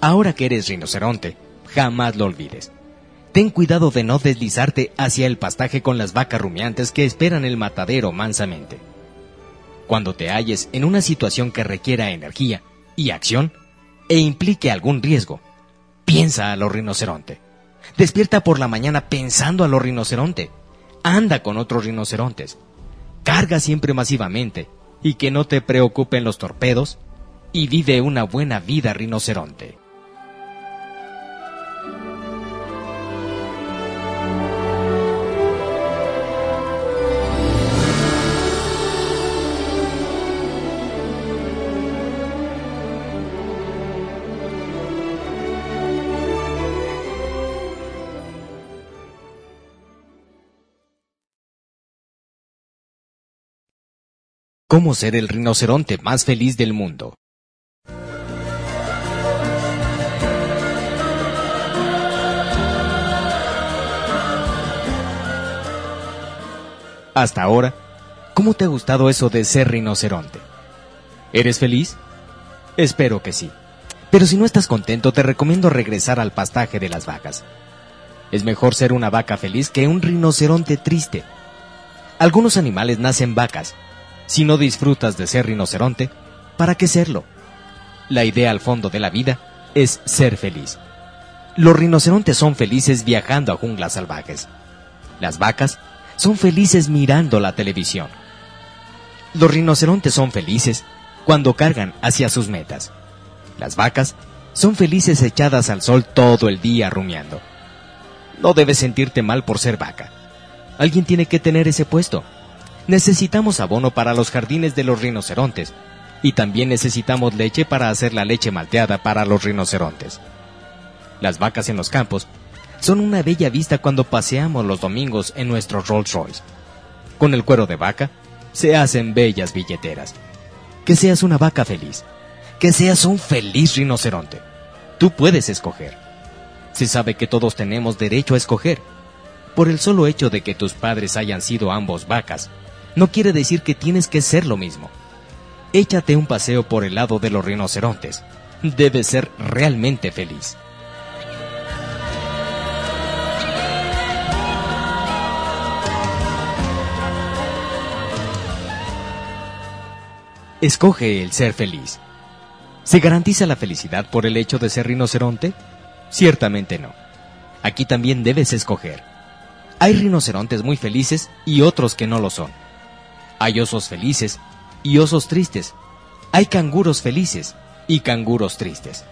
Ahora que eres rinoceronte, jamás lo olvides. Ten cuidado de no deslizarte hacia el pastaje con las vacas rumiantes que esperan el matadero mansamente. Cuando te halles en una situación que requiera energía y acción e implique algún riesgo, piensa a lo rinoceronte. Despierta por la mañana pensando a lo rinoceronte. Anda con otros rinocerontes. Carga siempre masivamente y que no te preocupen los torpedos y vive una buena vida rinoceronte. Cómo ser el rinoceronte más feliz del mundo. Hasta ahora, ¿cómo te ha gustado eso de ser rinoceronte? ¿Eres feliz? Espero que sí. Pero si no estás contento, te recomiendo regresar al pastaje de las vacas. Es mejor ser una vaca feliz que un rinoceronte triste. Algunos animales nacen vacas, si no disfrutas de ser rinoceronte, ¿para qué serlo? La idea al fondo de la vida es ser feliz. Los rinocerontes son felices viajando a junglas salvajes. Las vacas son felices mirando la televisión. Los rinocerontes son felices cuando cargan hacia sus metas. Las vacas son felices echadas al sol todo el día rumiando. No debes sentirte mal por ser vaca. Alguien tiene que tener ese puesto necesitamos abono para los jardines de los rinocerontes y también necesitamos leche para hacer la leche malteada para los rinocerontes. Las vacas en los campos son una bella vista cuando paseamos los domingos en nuestros Rolls Royce. Con el cuero de vaca se hacen bellas billeteras. Que seas una vaca feliz. Que seas un feliz rinoceronte. Tú puedes escoger. Se sabe que todos tenemos derecho a escoger. Por el solo hecho de que tus padres hayan sido ambos vacas, no quiere decir que tienes que ser lo mismo. Échate un paseo por el lado de los rinocerontes. Debes ser realmente feliz. Escoge el ser feliz. ¿Se garantiza la felicidad por el hecho de ser rinoceronte? Ciertamente no. Aquí también debes escoger. Hay rinocerontes muy felices y otros que no lo son. Hay osos felices y osos tristes. Hay canguros felices y canguros tristes.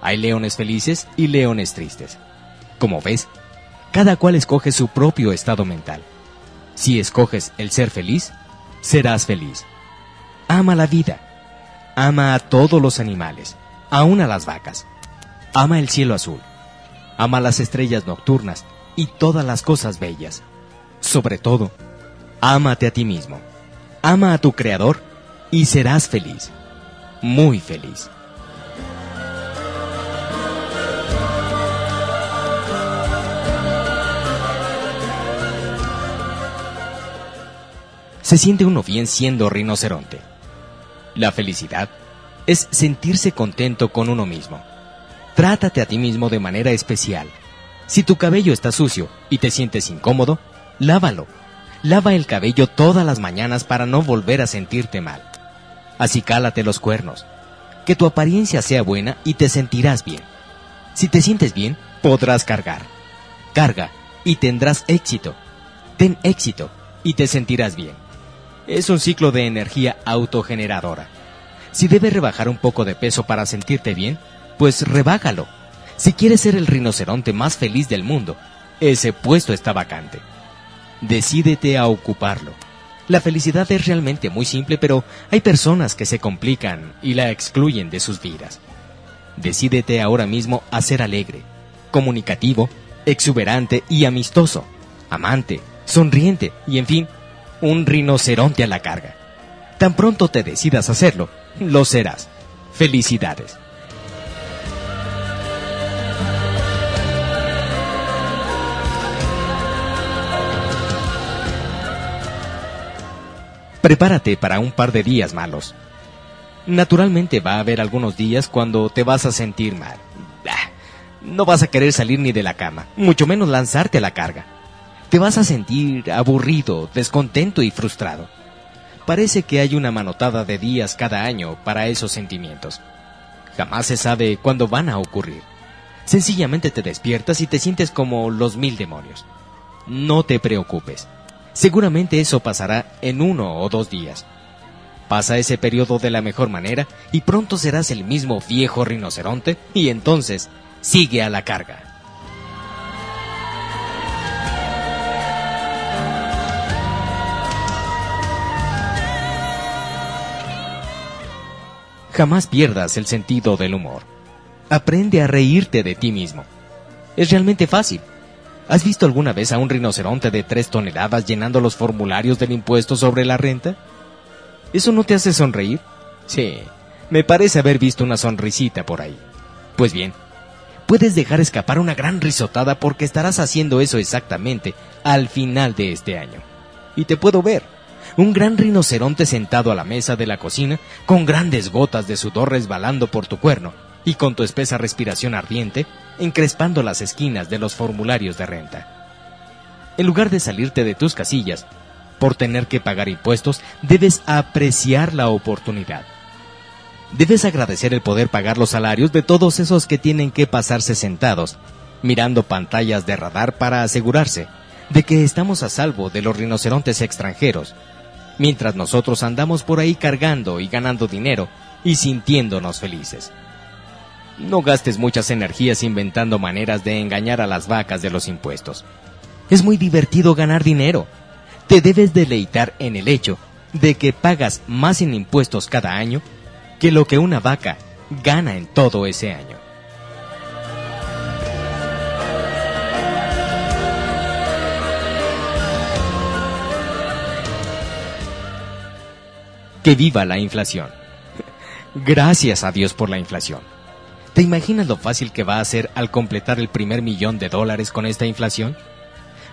Hay leones felices y leones tristes. Como ves, cada cual escoge su propio estado mental. Si escoges el ser feliz, serás feliz. Ama la vida. Ama a todos los animales, aun a las vacas. Ama el cielo azul. Ama las estrellas nocturnas y todas las cosas bellas. Sobre todo, ámate a ti mismo, ama a tu Creador y serás feliz, muy feliz. Se siente uno bien siendo rinoceronte. La felicidad es sentirse contento con uno mismo. Trátate a ti mismo de manera especial. Si tu cabello está sucio y te sientes incómodo, lávalo. Lava el cabello todas las mañanas para no volver a sentirte mal. Así cálate los cuernos. Que tu apariencia sea buena y te sentirás bien. Si te sientes bien, podrás cargar. Carga y tendrás éxito. Ten éxito y te sentirás bien. Es un ciclo de energía autogeneradora. Si debes rebajar un poco de peso para sentirte bien, pues rebájalo. Si quieres ser el rinoceronte más feliz del mundo, ese puesto está vacante. Decídete a ocuparlo. La felicidad es realmente muy simple, pero hay personas que se complican y la excluyen de sus vidas. Decídete ahora mismo a ser alegre, comunicativo, exuberante y amistoso, amante, sonriente y, en fin, un rinoceronte a la carga. Tan pronto te decidas hacerlo, lo serás. Felicidades. Prepárate para un par de días malos. Naturalmente va a haber algunos días cuando te vas a sentir mal. No vas a querer salir ni de la cama, mucho menos lanzarte a la carga. Te vas a sentir aburrido, descontento y frustrado. Parece que hay una manotada de días cada año para esos sentimientos. Jamás se sabe cuándo van a ocurrir. Sencillamente te despiertas y te sientes como los mil demonios. No te preocupes. Seguramente eso pasará en uno o dos días. Pasa ese periodo de la mejor manera y pronto serás el mismo viejo rinoceronte y entonces sigue a la carga. Jamás pierdas el sentido del humor. Aprende a reírte de ti mismo. Es realmente fácil. ¿Has visto alguna vez a un rinoceronte de tres toneladas llenando los formularios del impuesto sobre la renta? ¿Eso no te hace sonreír? Sí, me parece haber visto una sonrisita por ahí. Pues bien, puedes dejar escapar una gran risotada porque estarás haciendo eso exactamente al final de este año. Y te puedo ver un gran rinoceronte sentado a la mesa de la cocina, con grandes gotas de sudor resbalando por tu cuerno, y con tu espesa respiración ardiente, encrespando las esquinas de los formularios de renta. En lugar de salirte de tus casillas, por tener que pagar impuestos, debes apreciar la oportunidad. Debes agradecer el poder pagar los salarios de todos esos que tienen que pasarse sentados, mirando pantallas de radar para asegurarse de que estamos a salvo de los rinocerontes extranjeros mientras nosotros andamos por ahí cargando y ganando dinero y sintiéndonos felices. No gastes muchas energías inventando maneras de engañar a las vacas de los impuestos. Es muy divertido ganar dinero. Te debes deleitar en el hecho de que pagas más en impuestos cada año que lo que una vaca gana en todo ese año. que viva la inflación. Gracias a Dios por la inflación. ¿Te imaginas lo fácil que va a ser al completar el primer millón de dólares con esta inflación?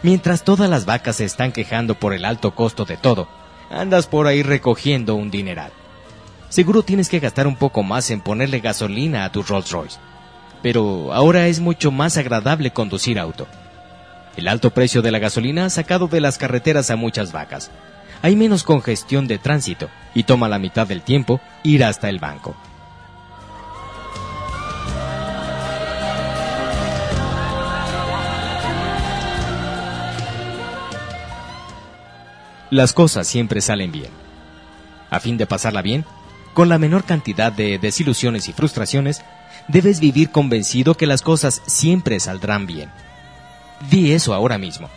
Mientras todas las vacas se están quejando por el alto costo de todo, andas por ahí recogiendo un dineral. Seguro tienes que gastar un poco más en ponerle gasolina a tu Rolls Royce. Pero ahora es mucho más agradable conducir auto. El alto precio de la gasolina ha sacado de las carreteras a muchas vacas, hay menos congestión de tránsito y toma la mitad del tiempo ir hasta el banco. Las cosas siempre salen bien. A fin de pasarla bien, con la menor cantidad de desilusiones y frustraciones, debes vivir convencido que las cosas siempre saldrán bien. Di eso ahora mismo.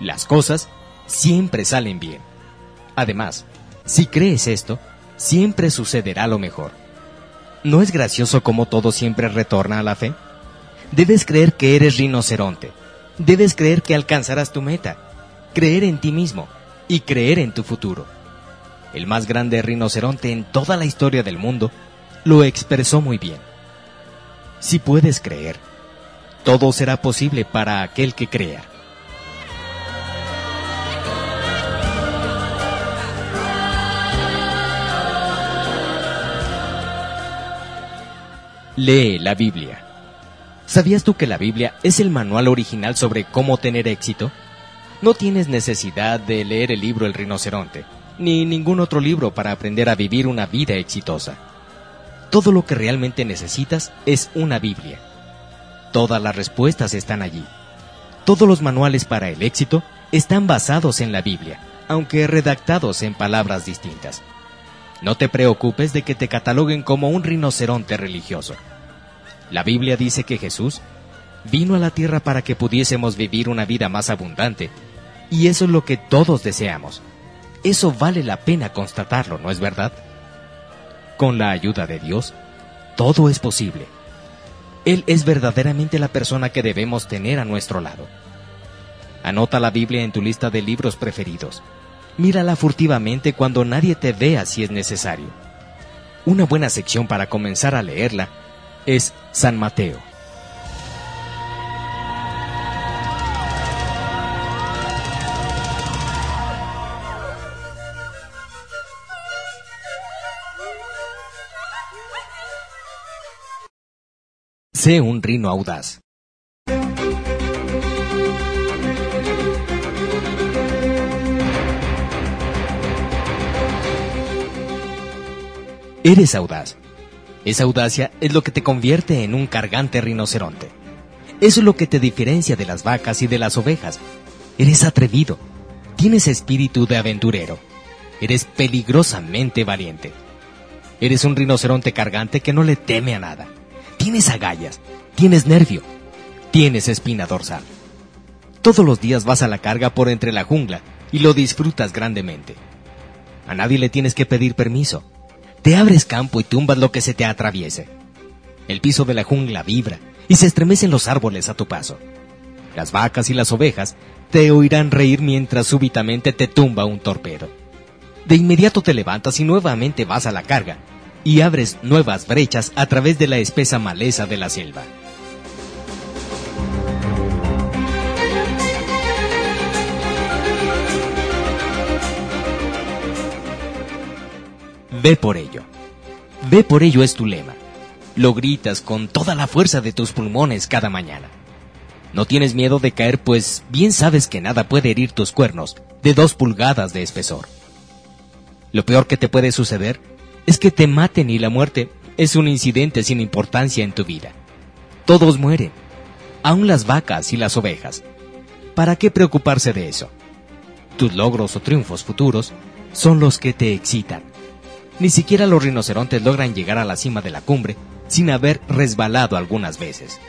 Las cosas siempre salen bien. Además, si crees esto, siempre sucederá lo mejor. ¿No es gracioso cómo todo siempre retorna a la fe? Debes creer que eres rinoceronte. Debes creer que alcanzarás tu meta. creer en ti mismo y creer en tu futuro. El más grande rinoceronte en toda la historia del mundo lo expresó muy bien. Si puedes creer, todo será posible para aquel que crea. Lee la Biblia. ¿Sabías tú que la Biblia es el manual original sobre cómo tener éxito? No tienes necesidad de leer el libro El rinoceronte, ni ningún otro libro para aprender a vivir una vida exitosa. Todo lo que realmente necesitas es una Biblia. Todas las respuestas están allí. Todos los manuales para el éxito están basados en la Biblia, aunque redactados en palabras distintas. No te preocupes de que te cataloguen como un rinoceronte religioso. La Biblia dice que Jesús vino a la tierra para que pudiésemos vivir una vida más abundante, y eso es lo que todos deseamos. Eso vale la pena constatarlo, ¿no es verdad? Con la ayuda de Dios, todo es posible. Él es verdaderamente la persona que debemos tener a nuestro lado. Anota la Biblia en tu lista de libros preferidos. Mírala furtivamente cuando nadie te vea si es necesario. Una buena sección para comenzar a leerla es San Mateo. Sé un rino audaz. Eres audaz. Esa audacia es lo que te convierte en un cargante rinoceronte. Es lo que te diferencia de las vacas y de las ovejas. Eres atrevido. Tienes espíritu de aventurero. Eres peligrosamente valiente. Eres un rinoceronte cargante que no le teme a nada. Tienes agallas, tienes nervio, tienes espina dorsal. Todos los días vas a la carga por entre la jungla y lo disfrutas grandemente. A nadie le tienes que pedir permiso. Te abres campo y tumbas lo que se te atraviese. El piso de la jungla vibra y se estremecen los árboles a tu paso. Las vacas y las ovejas te oirán reír mientras súbitamente te tumba un torpedo. De inmediato te levantas y nuevamente vas a la carga, y abres nuevas brechas a través de la espesa maleza de la selva. Ve por ello. Ve por ello es tu lema. Lo gritas con toda la fuerza de tus pulmones cada mañana. No tienes miedo de caer, pues bien sabes que nada puede herir tus cuernos de dos pulgadas de espesor. Lo peor que te puede suceder es que te maten y la muerte es un incidente sin importancia en tu vida. Todos mueren, aun las vacas y las ovejas. ¿Para qué preocuparse de eso? Tus logros o triunfos futuros son los que te excitan. Ni siquiera los rinocerontes logran llegar a la cima de la cumbre sin haber resbalado algunas veces.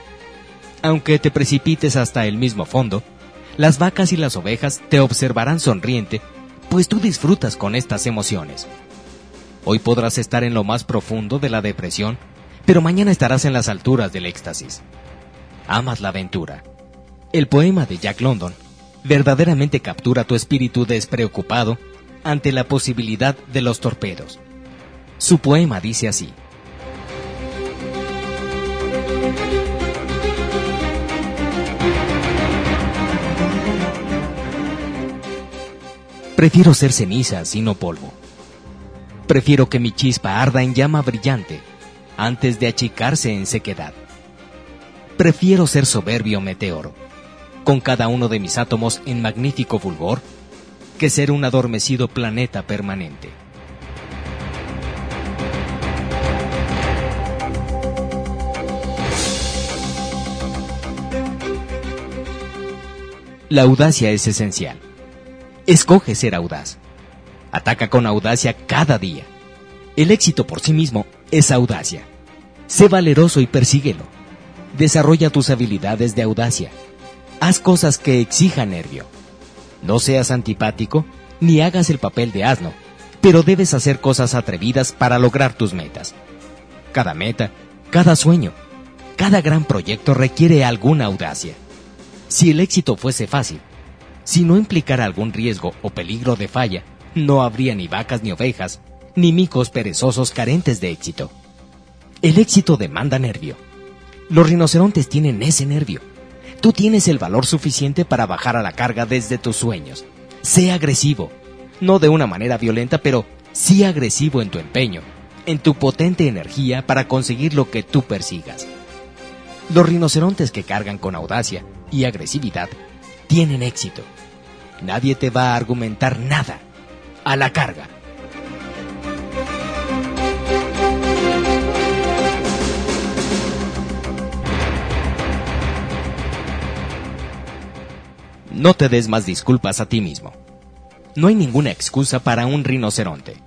Aunque te precipites hasta el mismo fondo, las vacas y las ovejas te observarán sonriente, pues tú disfrutas con estas emociones. Hoy podrás estar en lo más profundo de la depresión, pero mañana estarás en las alturas del éxtasis. Amas la aventura. El poema de Jack London verdaderamente captura tu espíritu despreocupado ante la posibilidad de los torpedos. Su poema dice así. Prefiero ser ceniza, sino polvo Prefiero que mi chispa arda en llama brillante antes de achicarse en sequedad. Prefiero ser soberbio meteoro, con cada uno de mis átomos en magnífico fulgor, que ser un adormecido planeta permanente. La audacia es esencial. Escoge ser audaz. Ataca con audacia cada día. El éxito por sí mismo es audacia. Sé valeroso y persíguelo. Desarrolla tus habilidades de audacia. Haz cosas que exijan nervio. No seas antipático ni hagas el papel de asno, pero debes hacer cosas atrevidas para lograr tus metas. Cada meta, cada sueño, cada gran proyecto requiere alguna audacia. Si el éxito fuese fácil, Si no implicara algún riesgo o peligro de falla, no habría ni vacas ni ovejas, ni micos perezosos carentes de éxito. El éxito demanda nervio. Los rinocerontes tienen ese nervio. Tú tienes el valor suficiente para bajar a la carga desde tus sueños. Sé agresivo. No de una manera violenta, pero sí agresivo en tu empeño, en tu potente energía para conseguir lo que tú persigas. Los rinocerontes que cargan con audacia y agresividad tienen éxito. Nadie te va a argumentar nada. A la carga. No te des más disculpas a ti mismo. No hay ninguna excusa para un rinoceronte.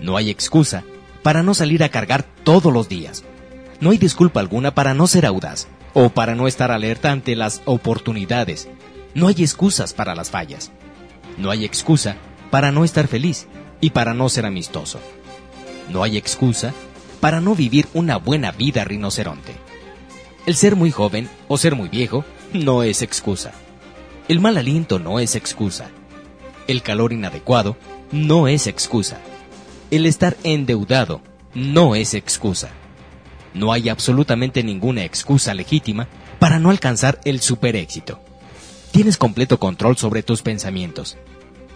No hay excusa para no salir a cargar todos los días. No hay disculpa alguna para no ser audaz o para no estar alerta ante las oportunidades. No hay excusas para las fallas. No hay excusa para no estar feliz y para no ser amistoso. No hay excusa para no vivir una buena vida rinoceronte. El ser muy joven o ser muy viejo no es excusa. El mal aliento no es excusa. El calor inadecuado no es excusa. El estar endeudado no es excusa. No hay absolutamente ninguna excusa legítima para no alcanzar el superéxito. Tienes completo control sobre tus pensamientos.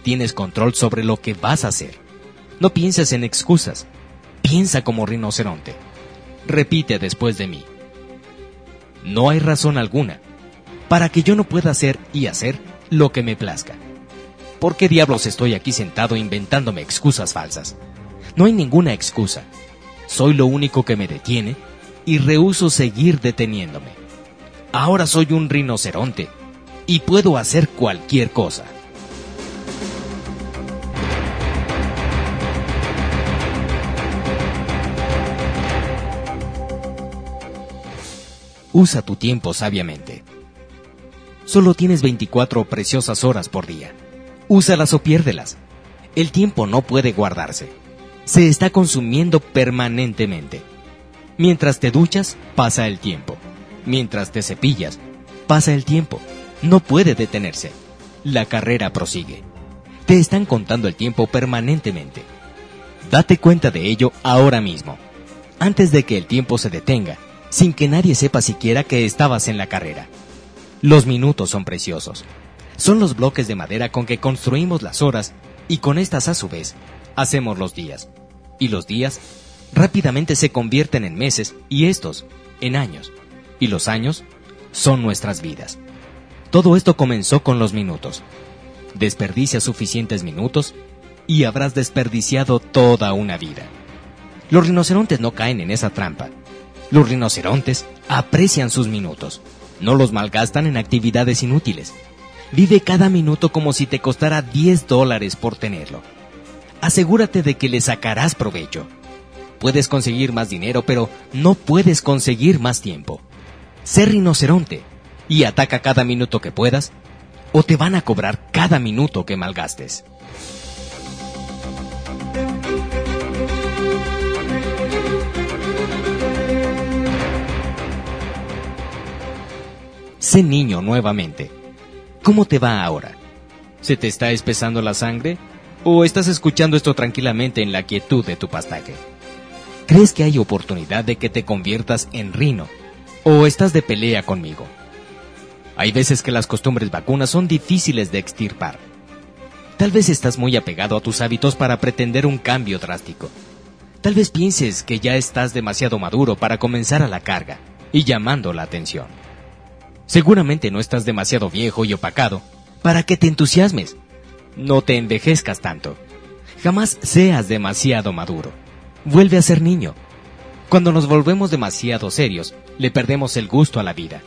Tienes control sobre lo que vas a hacer. No pienses en excusas. Piensa como rinoceronte. Repite después de mí. No hay razón alguna para que yo no pueda hacer y hacer lo que me plazca. ¿Por qué diablos estoy aquí sentado inventándome excusas falsas? No hay ninguna excusa. Soy lo único que me detiene y rehuso seguir deteniéndome. Ahora soy un rinoceronte y puedo hacer cualquier cosa. Usa tu tiempo sabiamente. Solo tienes 24 preciosas horas por día. Úsalas o piérdelas. El tiempo no puede guardarse. Se está consumiendo permanentemente. Mientras te duchas, pasa el tiempo. Mientras te cepillas, pasa el tiempo. No puede detenerse. La carrera prosigue. Te están contando el tiempo permanentemente. Date cuenta de ello ahora mismo, antes de que el tiempo se detenga, sin que nadie sepa siquiera que estabas en la carrera. Los minutos son preciosos. Son los bloques de madera con que construimos las horas y con estas a su vez hacemos los días. Y los días rápidamente se convierten en meses y estos en años. Y los años son nuestras vidas. Todo esto comenzó con los minutos. Desperdicia suficientes minutos y habrás desperdiciado toda una vida. Los rinocerontes no caen en esa trampa. Los rinocerontes aprecian sus minutos. No los malgastan en actividades inútiles. Vive cada minuto como si te costara 10 dólares por tenerlo. Asegúrate de que le sacarás provecho. Puedes conseguir más dinero, pero no puedes conseguir más tiempo. Sé rinoceronte y ataca cada minuto que puedas, o te van a cobrar cada minuto que malgastes. Sé niño nuevamente. ¿Cómo te va ahora? ¿Se te está espesando la sangre? ¿O estás escuchando esto tranquilamente en la quietud de tu pastaje? ¿Crees que hay oportunidad de que te conviertas en rino? ¿O estás de pelea conmigo? Hay veces que las costumbres vacunas son difíciles de extirpar. Tal vez estás muy apegado a tus hábitos para pretender un cambio drástico. Tal vez pienses que ya estás demasiado maduro para comenzar a la carga y llamando la atención. Seguramente no estás demasiado viejo y opacado para que te entusiasmes. No te envejezcas tanto. Jamás seas demasiado maduro. Vuelve a ser niño. Cuando nos volvemos demasiado serios, le perdemos el gusto a la vida.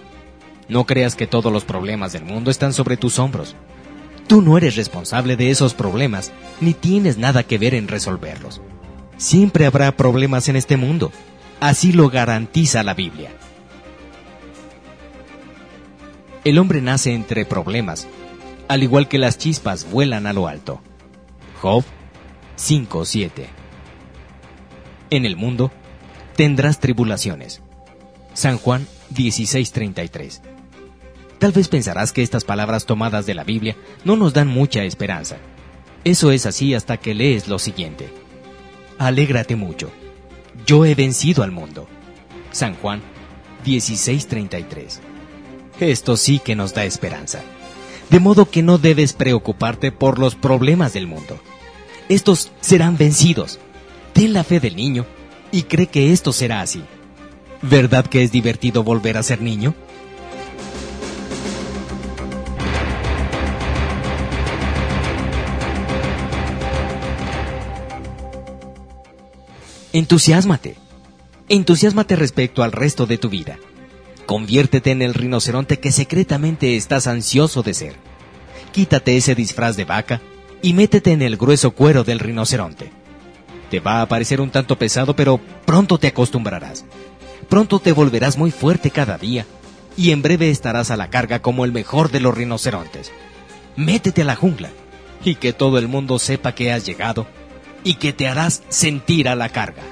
No creas que todos los problemas del mundo están sobre tus hombros. Tú no eres responsable de esos problemas, ni tienes nada que ver en resolverlos. Siempre habrá problemas en este mundo. Así lo garantiza la Biblia. El hombre nace entre problemas, al igual que las chispas vuelan a lo alto. Job 5.7 En el mundo tendrás tribulaciones. San Juan 16.33 Tal vez pensarás que estas palabras tomadas de la Biblia no nos dan mucha esperanza. Eso es así hasta que lees lo siguiente. Alégrate mucho. Yo he vencido al mundo. San Juan 16:33. Esto sí que nos da esperanza. De modo que no debes preocuparte por los problemas del mundo. Estos serán vencidos. Ten la fe del niño y cree que esto será así. ¿Verdad que es divertido volver a ser niño? Entusiasmate. Entusiasmate respecto al resto de tu vida. Conviértete en el rinoceronte que secretamente estás ansioso de ser. Quítate ese disfraz de vaca y métete en el grueso cuero del rinoceronte. Te va a parecer un tanto pesado, pero pronto te acostumbrarás. Pronto te volverás muy fuerte cada día y en breve estarás a la carga como el mejor de los rinocerontes. Métete a la jungla y que todo el mundo sepa que has llegado y que te harás sentir a la carga.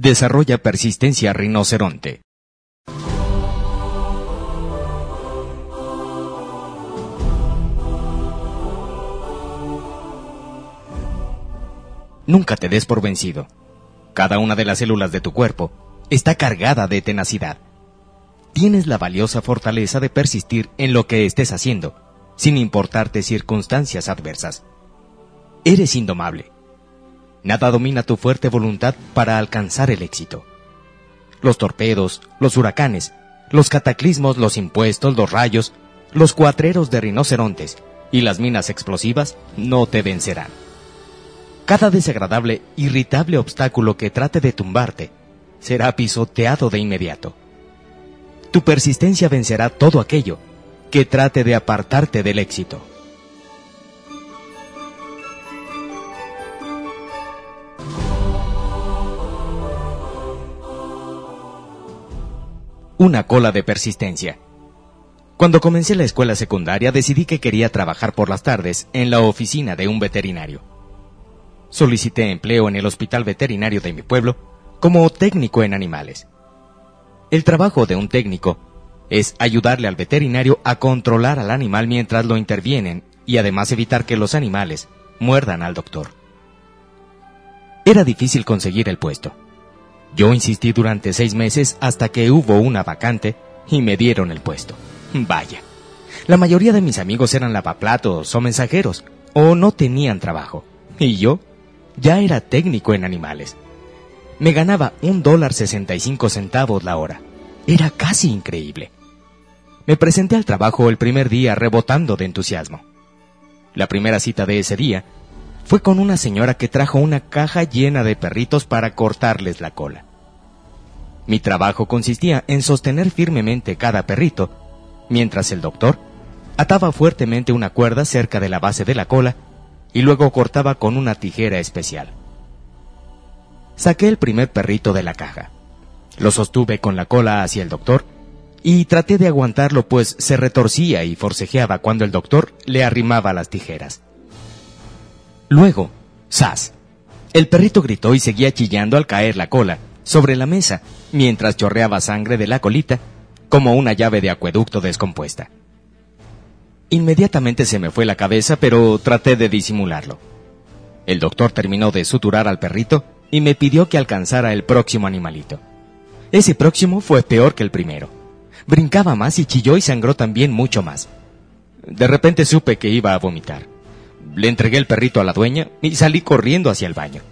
Desarrolla persistencia rinoceronte. Nunca te des por vencido. Cada una de las células de tu cuerpo está cargada de tenacidad. Tienes la valiosa fortaleza de persistir en lo que estés haciendo, sin importarte circunstancias adversas. Eres indomable Nada domina tu fuerte voluntad para alcanzar el éxito. Los torpedos, los huracanes, los cataclismos, los impuestos, los rayos, los cuatreros de rinocerontes y las minas explosivas no te vencerán. Cada desagradable, irritable obstáculo que trate de tumbarte será pisoteado de inmediato. Tu persistencia vencerá todo aquello que trate de apartarte del éxito. Una cola de persistencia. Cuando comencé la escuela secundaria decidí que quería trabajar por las tardes en la oficina de un veterinario. Solicité empleo en el hospital veterinario de mi pueblo como técnico en animales. El trabajo de un técnico es ayudarle al veterinario a controlar al animal mientras lo intervienen y además evitar que los animales muerdan al doctor. Era difícil conseguir el puesto yo insistí durante seis meses hasta que hubo una vacante y me dieron el puesto. Vaya. La mayoría de mis amigos eran lavaplatos o mensajeros, o no tenían trabajo. Y yo ya era técnico en animales. Me ganaba un dólar sesenta y cinco centavos la hora. Era casi increíble. Me presenté al trabajo el primer día rebotando de entusiasmo. La primera cita de ese día fue con una señora que trajo una caja llena de perritos para cortarles la cola. Mi trabajo consistía en sostener firmemente cada perrito, mientras el doctor ataba fuertemente una cuerda cerca de la base de la cola y luego cortaba con una tijera especial. Saqué el primer perrito de la caja. Lo sostuve con la cola hacia el doctor y traté de aguantarlo pues se retorcía y forcejeaba cuando el doctor le arrimaba las tijeras. Luego, ¡zas! El perrito gritó y seguía chillando al caer la cola sobre la mesa, mientras chorreaba sangre de la colita, como una llave de acueducto descompuesta. Inmediatamente se me fue la cabeza, pero traté de disimularlo. El doctor terminó de suturar al perrito y me pidió que alcanzara el próximo animalito. Ese próximo fue peor que el primero. Brincaba más y chilló y sangró también mucho más. De repente supe que iba a vomitar. Le entregué el perrito a la dueña y salí corriendo hacia el baño.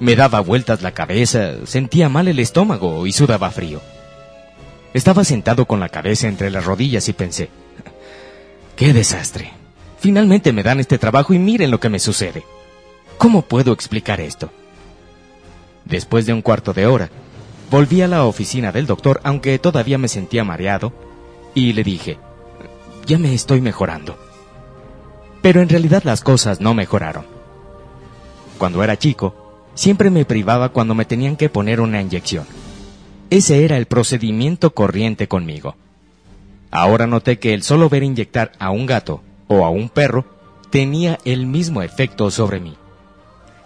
Me daba vueltas la cabeza, sentía mal el estómago y sudaba frío. Estaba sentado con la cabeza entre las rodillas y pensé, ¡qué desastre! Finalmente me dan este trabajo y miren lo que me sucede. ¿Cómo puedo explicar esto? Después de un cuarto de hora, volví a la oficina del doctor, aunque todavía me sentía mareado, y le dije, ya me estoy mejorando. Pero en realidad las cosas no mejoraron. Cuando era chico, siempre me privaba cuando me tenían que poner una inyección. Ese era el procedimiento corriente conmigo. Ahora noté que el solo ver inyectar a un gato o a un perro tenía el mismo efecto sobre mí.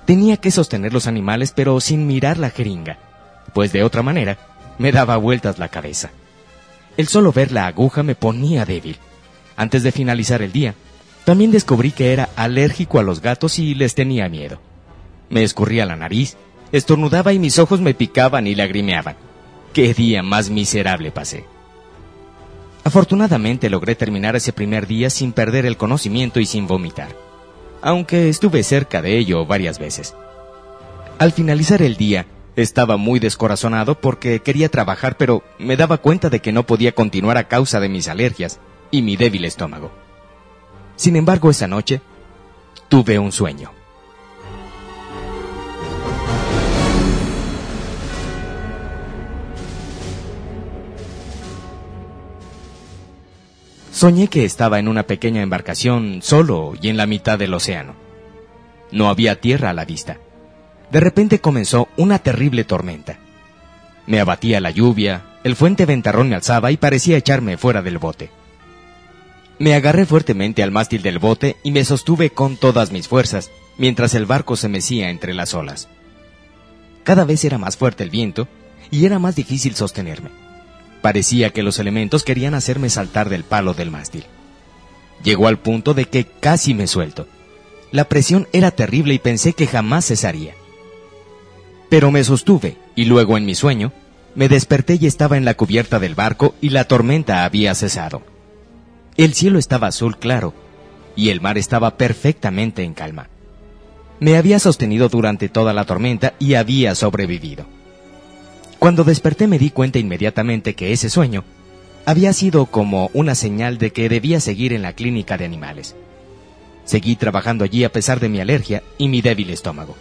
Tenía que sostener los animales pero sin mirar la jeringa, pues de otra manera me daba vueltas la cabeza. El solo ver la aguja me ponía débil. Antes de finalizar el día, también descubrí que era alérgico a los gatos y les tenía miedo. Me escurría la nariz, estornudaba y mis ojos me picaban y lagrimeaban. ¡Qué día más miserable pasé! Afortunadamente logré terminar ese primer día sin perder el conocimiento y sin vomitar, aunque estuve cerca de ello varias veces. Al finalizar el día, estaba muy descorazonado porque quería trabajar, pero me daba cuenta de que no podía continuar a causa de mis alergias y mi débil estómago. Sin embargo, esa noche tuve un sueño. Soñé que estaba en una pequeña embarcación solo y en la mitad del océano. No había tierra a la vista. De repente comenzó una terrible tormenta. Me abatía la lluvia, el fuente ventarrón me alzaba y parecía echarme fuera del bote. Me agarré fuertemente al mástil del bote y me sostuve con todas mis fuerzas, mientras el barco se mecía entre las olas. Cada vez era más fuerte el viento y era más difícil sostenerme. Parecía que los elementos querían hacerme saltar del palo del mástil. Llegó al punto de que casi me suelto. La presión era terrible y pensé que jamás cesaría. Pero me sostuve y luego en mi sueño me desperté y estaba en la cubierta del barco y la tormenta había cesado. El cielo estaba azul claro y el mar estaba perfectamente en calma. Me había sostenido durante toda la tormenta y había sobrevivido. Cuando desperté me di cuenta inmediatamente que ese sueño había sido como una señal de que debía seguir en la clínica de animales. Seguí trabajando allí a pesar de mi alergia y mi débil estómago.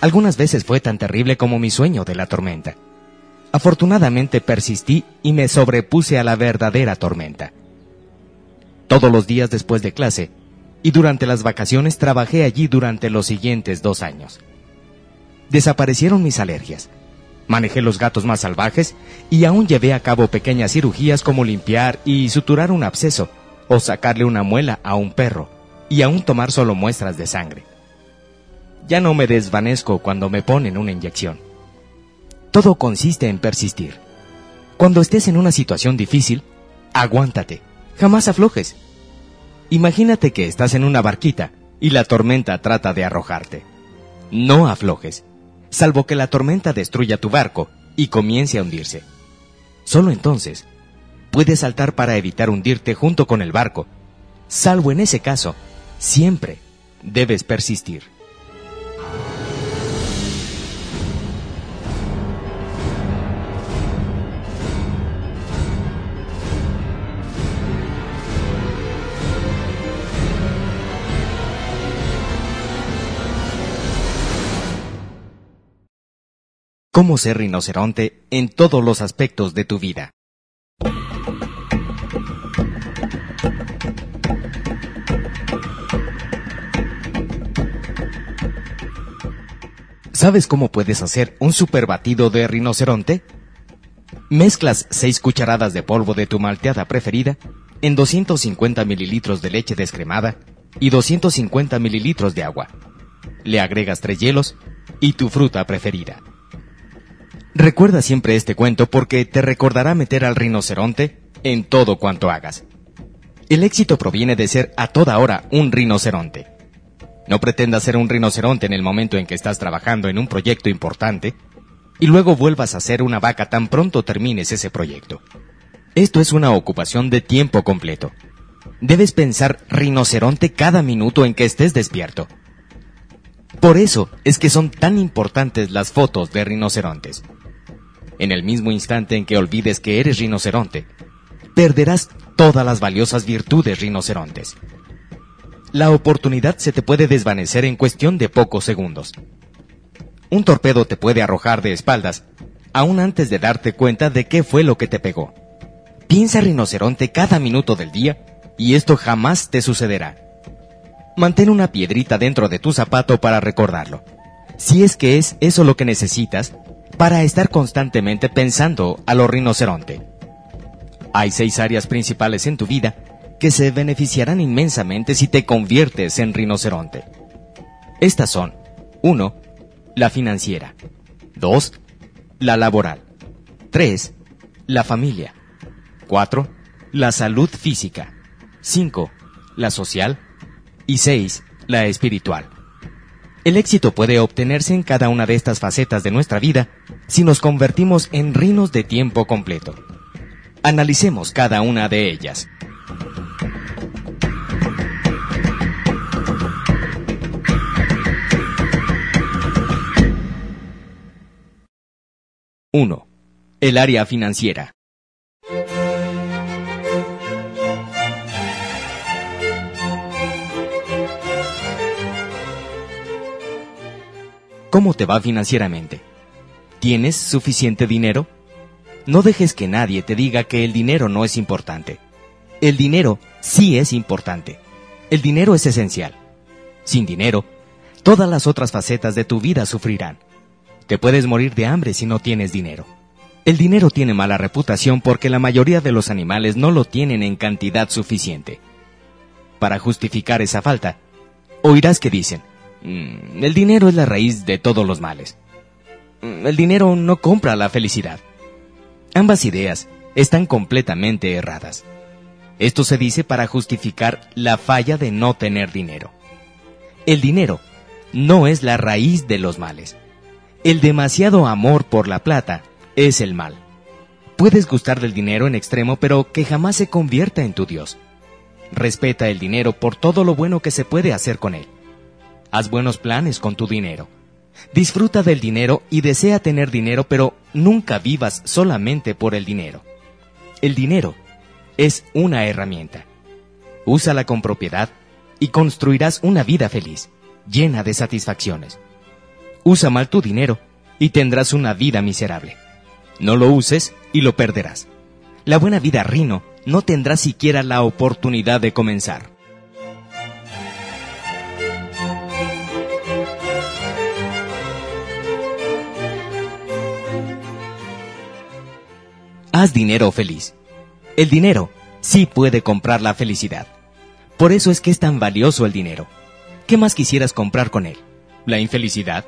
Algunas veces fue tan terrible como mi sueño de la tormenta. Afortunadamente persistí y me sobrepuse a la verdadera tormenta todos los días después de clase, y durante las vacaciones trabajé allí durante los siguientes dos años. Desaparecieron mis alergias. Manejé los gatos más salvajes y aún llevé a cabo pequeñas cirugías como limpiar y suturar un absceso o sacarle una muela a un perro y aún tomar solo muestras de sangre. Ya no me desvanezco cuando me ponen una inyección. Todo consiste en persistir. Cuando estés en una situación difícil, aguántate Jamás aflojes. Imagínate que estás en una barquita y la tormenta trata de arrojarte. No aflojes, salvo que la tormenta destruya tu barco y comience a hundirse. Solo entonces puedes saltar para evitar hundirte junto con el barco. Salvo en ese caso, siempre debes persistir. Cómo ser rinoceronte en todos los aspectos de tu vida. ¿Sabes cómo puedes hacer un super batido de rinoceronte? Mezclas 6 cucharadas de polvo de tu malteada preferida en 250 mililitros de leche descremada y 250 mililitros de agua. Le agregas tres hielos y tu fruta preferida. Recuerda siempre este cuento porque te recordará meter al rinoceronte en todo cuanto hagas. El éxito proviene de ser a toda hora un rinoceronte. No pretendas ser un rinoceronte en el momento en que estás trabajando en un proyecto importante y luego vuelvas a ser una vaca tan pronto termines ese proyecto. Esto es una ocupación de tiempo completo. Debes pensar rinoceronte cada minuto en que estés despierto. Por eso es que son tan importantes las fotos de rinocerontes en el mismo instante en que olvides que eres rinoceronte, perderás todas las valiosas virtudes rinocerontes. La oportunidad se te puede desvanecer en cuestión de pocos segundos. Un torpedo te puede arrojar de espaldas, aún antes de darte cuenta de qué fue lo que te pegó. Piensa rinoceronte cada minuto del día y esto jamás te sucederá. Mantén una piedrita dentro de tu zapato para recordarlo. si es que es eso lo que necesitas para estar constantemente pensando a lo rinoceronte. Hay seis áreas principales en tu vida que se beneficiarán inmensamente si te conviertes en rinoceronte. Estas son 1. La financiera. 2. La laboral. 3. La familia. 4. La salud física. 5. La social. Y 6. La espiritual. El éxito puede obtenerse en cada una de estas facetas de nuestra vida si nos convertimos en rinos de tiempo completo. Analicemos cada una de ellas. ¡1! El área financiera. ¿Cómo te va financieramente? ¿Tienes suficiente dinero? No dejes que nadie te diga que el dinero no es importante. El dinero sí es importante. El dinero es esencial. Sin dinero, todas las otras facetas de tu vida sufrirán. Te puedes morir de hambre si no tienes dinero. El dinero tiene mala reputación porque la mayoría de los animales no lo tienen en cantidad suficiente. Para justificar esa falta, oirás que dicen, el dinero es la raíz de todos los males. Mm, el dinero no compra la felicidad. Ambas ideas están completamente erradas. Esto se dice para justificar la falla de no tener dinero. El dinero no es la raíz de los males. El demasiado amor por la plata es el mal. Puedes gustar del dinero en extremo, pero que jamás se convierta en tu Dios. Respeta el dinero por todo lo bueno que se puede hacer con él. Haz buenos planes con tu dinero. Disfruta del dinero y desea tener dinero, pero nunca vivas solamente por el dinero. El dinero es una herramienta. Úsala con propiedad y construirás una vida feliz, llena de satisfacciones. Usa mal tu dinero y tendrás una vida miserable. No lo uses y lo perderás. La buena vida rino no tendrá siquiera la oportunidad de comenzar. Haz dinero feliz. El dinero sí puede comprar la felicidad. Por eso es que es tan valioso el dinero. ¿Qué más quisieras comprar con él? ¿La infelicidad?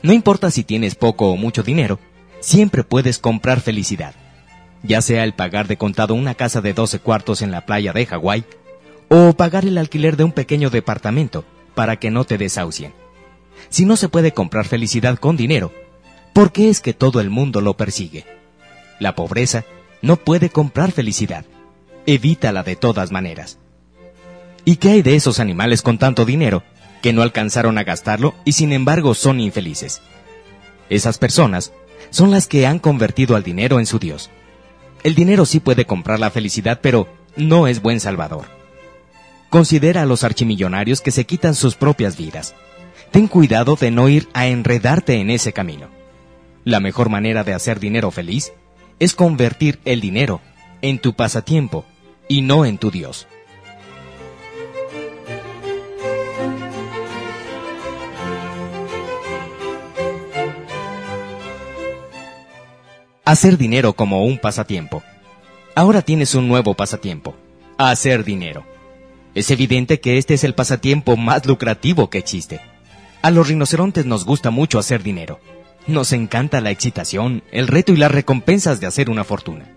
No importa si tienes poco o mucho dinero, siempre puedes comprar felicidad. Ya sea el pagar de contado una casa de 12 cuartos en la playa de Hawái, o pagar el alquiler de un pequeño departamento para que no te desahucien. Si no se puede comprar felicidad con dinero, ¿por qué es que todo el mundo lo persigue? La pobreza no puede comprar felicidad. Evítala de todas maneras. ¿Y qué hay de esos animales con tanto dinero que no alcanzaron a gastarlo y sin embargo son infelices? Esas personas son las que han convertido al dinero en su Dios. El dinero sí puede comprar la felicidad, pero no es buen salvador. Considera a los archimillonarios que se quitan sus propias vidas. Ten cuidado de no ir a enredarte en ese camino. La mejor manera de hacer dinero feliz es convertir el dinero en tu pasatiempo y no en tu Dios. Hacer dinero como un pasatiempo. Ahora tienes un nuevo pasatiempo. Hacer dinero. Es evidente que este es el pasatiempo más lucrativo que existe. A los rinocerontes nos gusta mucho hacer dinero. Nos encanta la excitación, el reto y las recompensas de hacer una fortuna.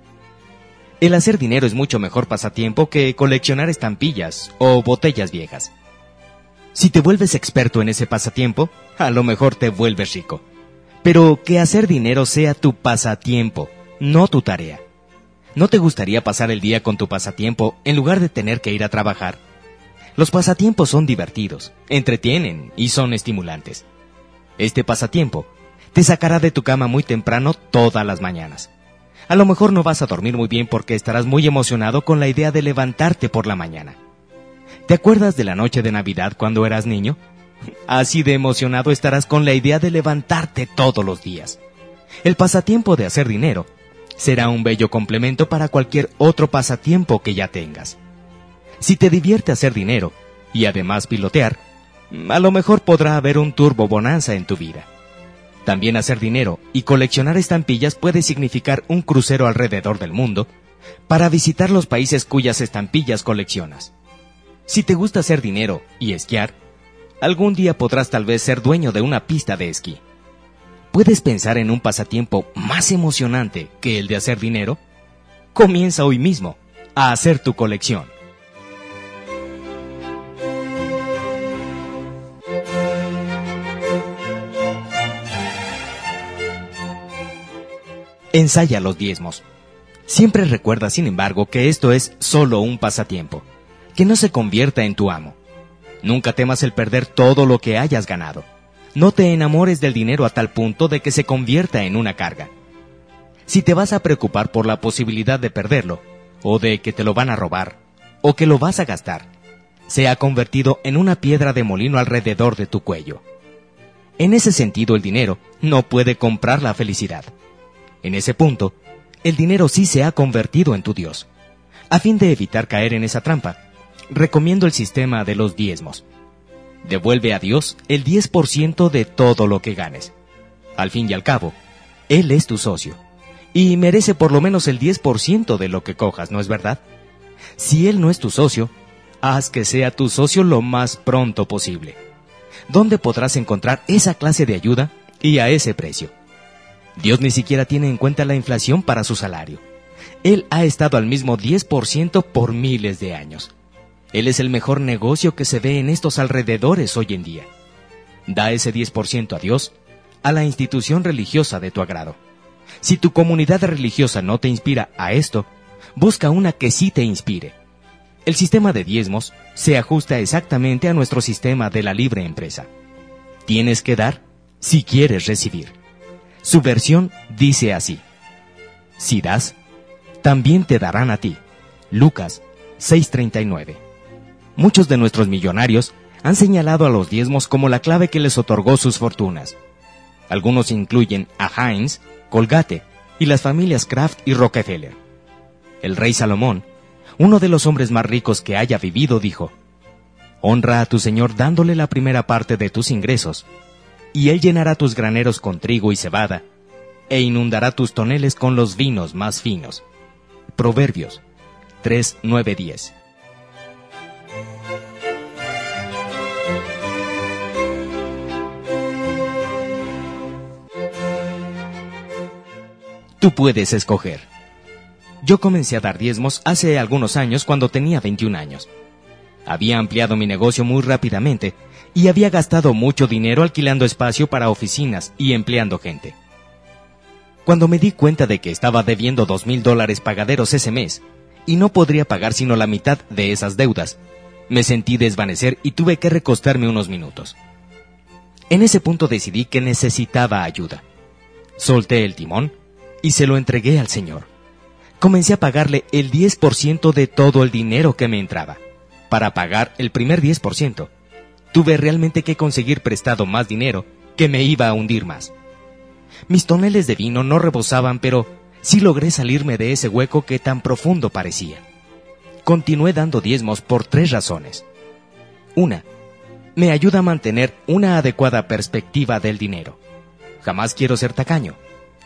El hacer dinero es mucho mejor pasatiempo que coleccionar estampillas o botellas viejas. Si te vuelves experto en ese pasatiempo, a lo mejor te vuelves rico. Pero que hacer dinero sea tu pasatiempo, no tu tarea. ¿No te gustaría pasar el día con tu pasatiempo en lugar de tener que ir a trabajar? Los pasatiempos son divertidos, entretienen y son estimulantes. Este pasatiempo te sacará de tu cama muy temprano todas las mañanas. A lo mejor no vas a dormir muy bien porque estarás muy emocionado con la idea de levantarte por la mañana. ¿Te acuerdas de la noche de Navidad cuando eras niño? Así de emocionado estarás con la idea de levantarte todos los días. El pasatiempo de hacer dinero será un bello complemento para cualquier otro pasatiempo que ya tengas. Si te divierte hacer dinero y además pilotear, a lo mejor podrá haber un turbo bonanza en tu vida. También hacer dinero y coleccionar estampillas puede significar un crucero alrededor del mundo para visitar los países cuyas estampillas coleccionas. Si te gusta hacer dinero y esquiar, algún día podrás tal vez ser dueño de una pista de esquí. ¿Puedes pensar en un pasatiempo más emocionante que el de hacer dinero? Comienza hoy mismo a hacer tu colección. Ensaya los diezmos. Siempre recuerda, sin embargo, que esto es solo un pasatiempo, que no se convierta en tu amo. Nunca temas el perder todo lo que hayas ganado. No te enamores del dinero a tal punto de que se convierta en una carga. Si te vas a preocupar por la posibilidad de perderlo, o de que te lo van a robar, o que lo vas a gastar, se ha convertido en una piedra de molino alrededor de tu cuello. En ese sentido, el dinero no puede comprar la felicidad. En ese punto, el dinero sí se ha convertido en tu Dios. A fin de evitar caer en esa trampa, recomiendo el sistema de los diezmos. Devuelve a Dios el 10% de todo lo que ganes. Al fin y al cabo, Él es tu socio. Y merece por lo menos el 10% de lo que cojas, ¿no es verdad? Si Él no es tu socio, haz que sea tu socio lo más pronto posible. ¿Dónde podrás encontrar esa clase de ayuda y a ese precio? Dios ni siquiera tiene en cuenta la inflación para su salario. Él ha estado al mismo 10% por miles de años. Él es el mejor negocio que se ve en estos alrededores hoy en día. Da ese 10% a Dios, a la institución religiosa de tu agrado. Si tu comunidad religiosa no te inspira a esto, busca una que sí te inspire. El sistema de diezmos se ajusta exactamente a nuestro sistema de la libre empresa. Tienes que dar si quieres recibir. Su versión dice así. Si das, también te darán a ti. Lucas 6:39. Muchos de nuestros millonarios han señalado a los diezmos como la clave que les otorgó sus fortunas. Algunos incluyen a Heinz, Colgate y las familias Kraft y Rockefeller. El rey Salomón, uno de los hombres más ricos que haya vivido, dijo, Honra a tu Señor dándole la primera parte de tus ingresos y él llenará tus graneros con trigo y cebada, e inundará tus toneles con los vinos más finos. Proverbios 3, 9, 10. Tú puedes escoger. Yo comencé a dar diezmos hace algunos años cuando tenía 21 años. Había ampliado mi negocio muy rápidamente y había gastado mucho dinero alquilando espacio para oficinas y empleando gente. Cuando me di cuenta de que estaba debiendo dos mil dólares pagaderos ese mes y no podría pagar sino la mitad de esas deudas, me sentí desvanecer y tuve que recostarme unos minutos. En ese punto decidí que necesitaba ayuda. Solté el timón y se lo entregué al Señor. Comencé a pagarle el 10% de todo el dinero que me entraba, para pagar el primer 10% tuve realmente que conseguir prestado más dinero, que me iba a hundir más. Mis toneles de vino no rebosaban, pero sí logré salirme de ese hueco que tan profundo parecía. Continué dando diezmos por tres razones. Una, me ayuda a mantener una adecuada perspectiva del dinero. Jamás quiero ser tacaño.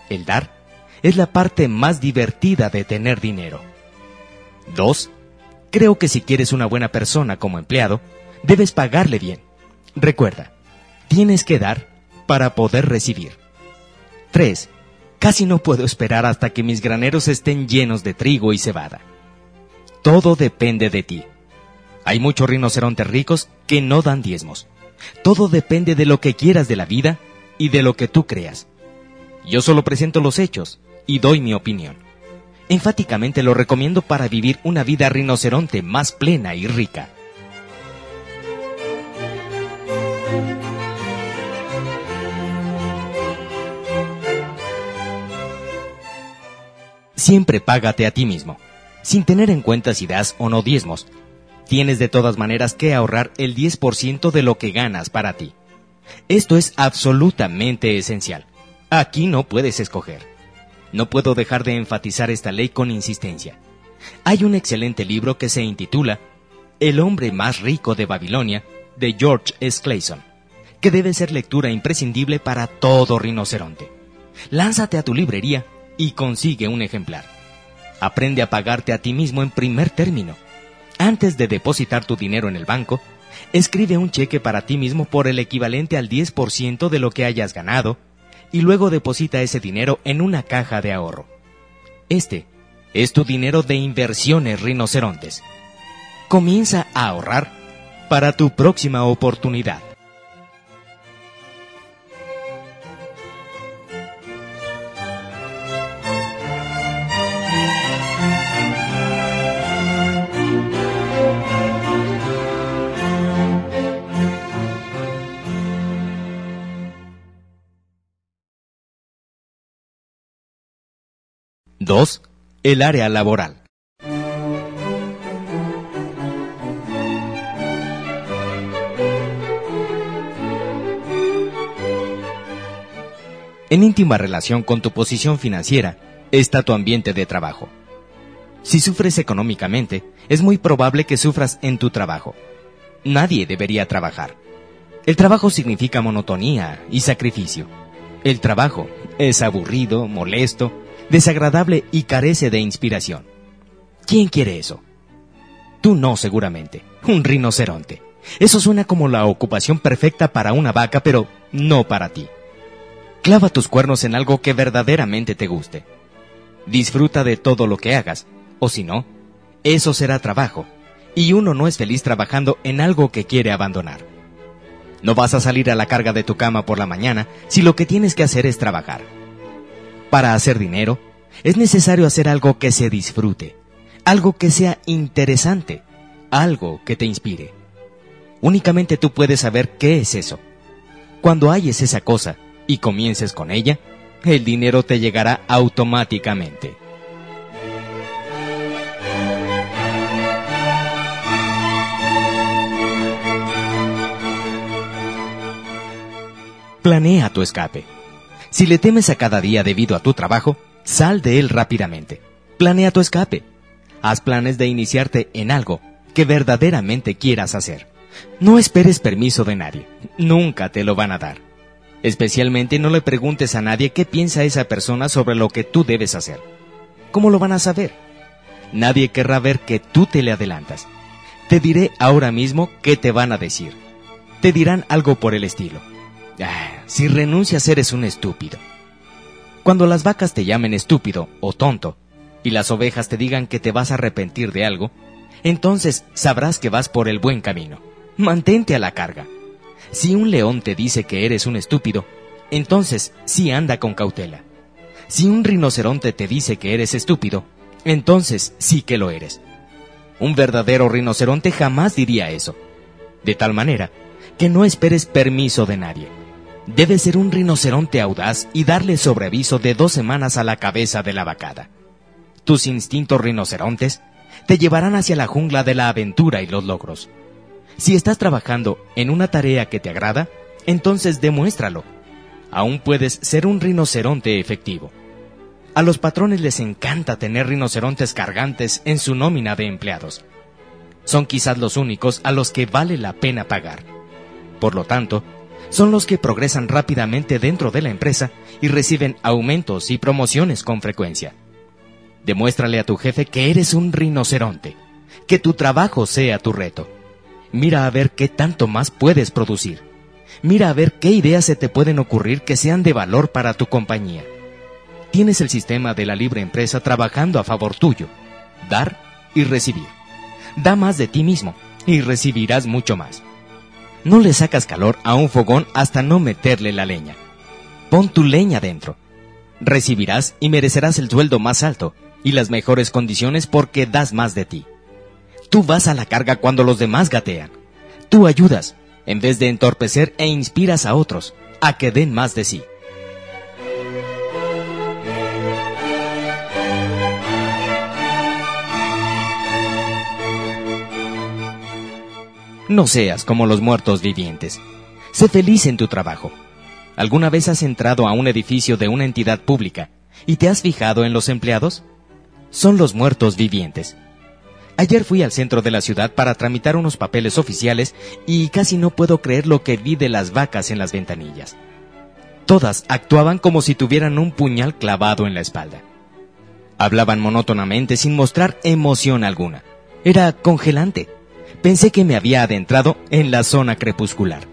El dar es la parte más divertida de tener dinero. Dos, creo que si quieres una buena persona como empleado, debes pagarle bien. Recuerda, tienes que dar para poder recibir. 3. Casi no puedo esperar hasta que mis graneros estén llenos de trigo y cebada. Todo depende de ti. Hay muchos rinocerontes ricos que no dan diezmos. Todo depende de lo que quieras de la vida y de lo que tú creas. Yo solo presento los hechos y doy mi opinión. Enfáticamente lo recomiendo para vivir una vida rinoceronte más plena y rica. Siempre págate a ti mismo, sin tener en cuenta si das o no diezmos. Tienes de todas maneras que ahorrar el 10% de lo que ganas para ti. Esto es absolutamente esencial. Aquí no puedes escoger. No puedo dejar de enfatizar esta ley con insistencia. Hay un excelente libro que se intitula El hombre más rico de Babilonia, de George S. Clayson, que debe ser lectura imprescindible para todo rinoceronte. Lánzate a tu librería y consigue un ejemplar. Aprende a pagarte a ti mismo en primer término. Antes de depositar tu dinero en el banco, escribe un cheque para ti mismo por el equivalente al 10% de lo que hayas ganado y luego deposita ese dinero en una caja de ahorro. Este es tu dinero de inversiones rinocerontes. Comienza a ahorrar para tu próxima oportunidad. Dos, el área laboral. En íntima relación con tu posición financiera está tu ambiente de trabajo. Si sufres económicamente, es muy probable que sufras en tu trabajo. Nadie debería trabajar. El trabajo significa monotonía y sacrificio. El trabajo es aburrido, molesto, desagradable y carece de inspiración. ¿Quién quiere eso? Tú no, seguramente. Un rinoceronte. Eso suena como la ocupación perfecta para una vaca, pero no para ti. Clava tus cuernos en algo que verdaderamente te guste. Disfruta de todo lo que hagas, o si no, eso será trabajo, y uno no es feliz trabajando en algo que quiere abandonar. No vas a salir a la carga de tu cama por la mañana si lo que tienes que hacer es trabajar. Para hacer dinero, es necesario hacer algo que se disfrute, algo que sea interesante, algo que te inspire. Únicamente tú puedes saber qué es eso. Cuando hayes esa cosa y comiences con ella, el dinero te llegará automáticamente. Planea tu escape. Si le temes a cada día debido a tu trabajo, sal de él rápidamente. Planea tu escape. Haz planes de iniciarte en algo que verdaderamente quieras hacer. No esperes permiso de nadie. Nunca te lo van a dar. Especialmente no le preguntes a nadie qué piensa esa persona sobre lo que tú debes hacer. ¿Cómo lo van a saber? Nadie querrá ver que tú te le adelantas. Te diré ahora mismo qué te van a decir. Te dirán algo por el estilo. Ah, si renuncias eres un estúpido. Cuando las vacas te llamen estúpido o tonto, y las ovejas te digan que te vas a arrepentir de algo, entonces sabrás que vas por el buen camino. Mantente a la carga. Si un león te dice que eres un estúpido, entonces sí anda con cautela. Si un rinoceronte te dice que eres estúpido, entonces sí que lo eres. Un verdadero rinoceronte jamás diría eso. De tal manera que no esperes permiso de nadie. Debe ser un rinoceronte audaz y darle sobreaviso de dos semanas a la cabeza de la vacada. Tus instintos rinocerontes te llevarán hacia la jungla de la aventura y los logros. Si estás trabajando en una tarea que te agrada, entonces demuéstralo. Aún puedes ser un rinoceronte efectivo. A los patrones les encanta tener rinocerontes cargantes en su nómina de empleados. Son quizás los únicos a los que vale la pena pagar. Por lo tanto, son los que progresan rápidamente dentro de la empresa y reciben aumentos y promociones con frecuencia. Demuéstrale a tu jefe que eres un rinoceronte, que tu trabajo sea tu reto. Mira a ver qué tanto más puedes producir. Mira a ver qué ideas se te pueden ocurrir que sean de valor para tu compañía. Tienes el sistema de la libre empresa trabajando a favor tuyo. Dar y recibir. Da más de ti mismo y recibirás mucho más. No le sacas calor a un fogón hasta no meterle la leña. Pon tu leña dentro. Recibirás y merecerás el sueldo más alto y las mejores condiciones porque das más de ti. Tú vas a la carga cuando los demás gatean. Tú ayudas, en vez de entorpecer e inspiras a otros a que den más de sí. No seas como los muertos vivientes. Sé feliz en tu trabajo. ¿Alguna vez has entrado a un edificio de una entidad pública y te has fijado en los empleados? Son los muertos vivientes. Ayer fui al centro de la ciudad para tramitar unos papeles oficiales y casi no puedo creer lo que vi de las vacas en las ventanillas. Todas actuaban como si tuvieran un puñal clavado en la espalda. Hablaban monótonamente sin mostrar emoción alguna. Era congelante. Pensé que me había adentrado en la zona crepuscular.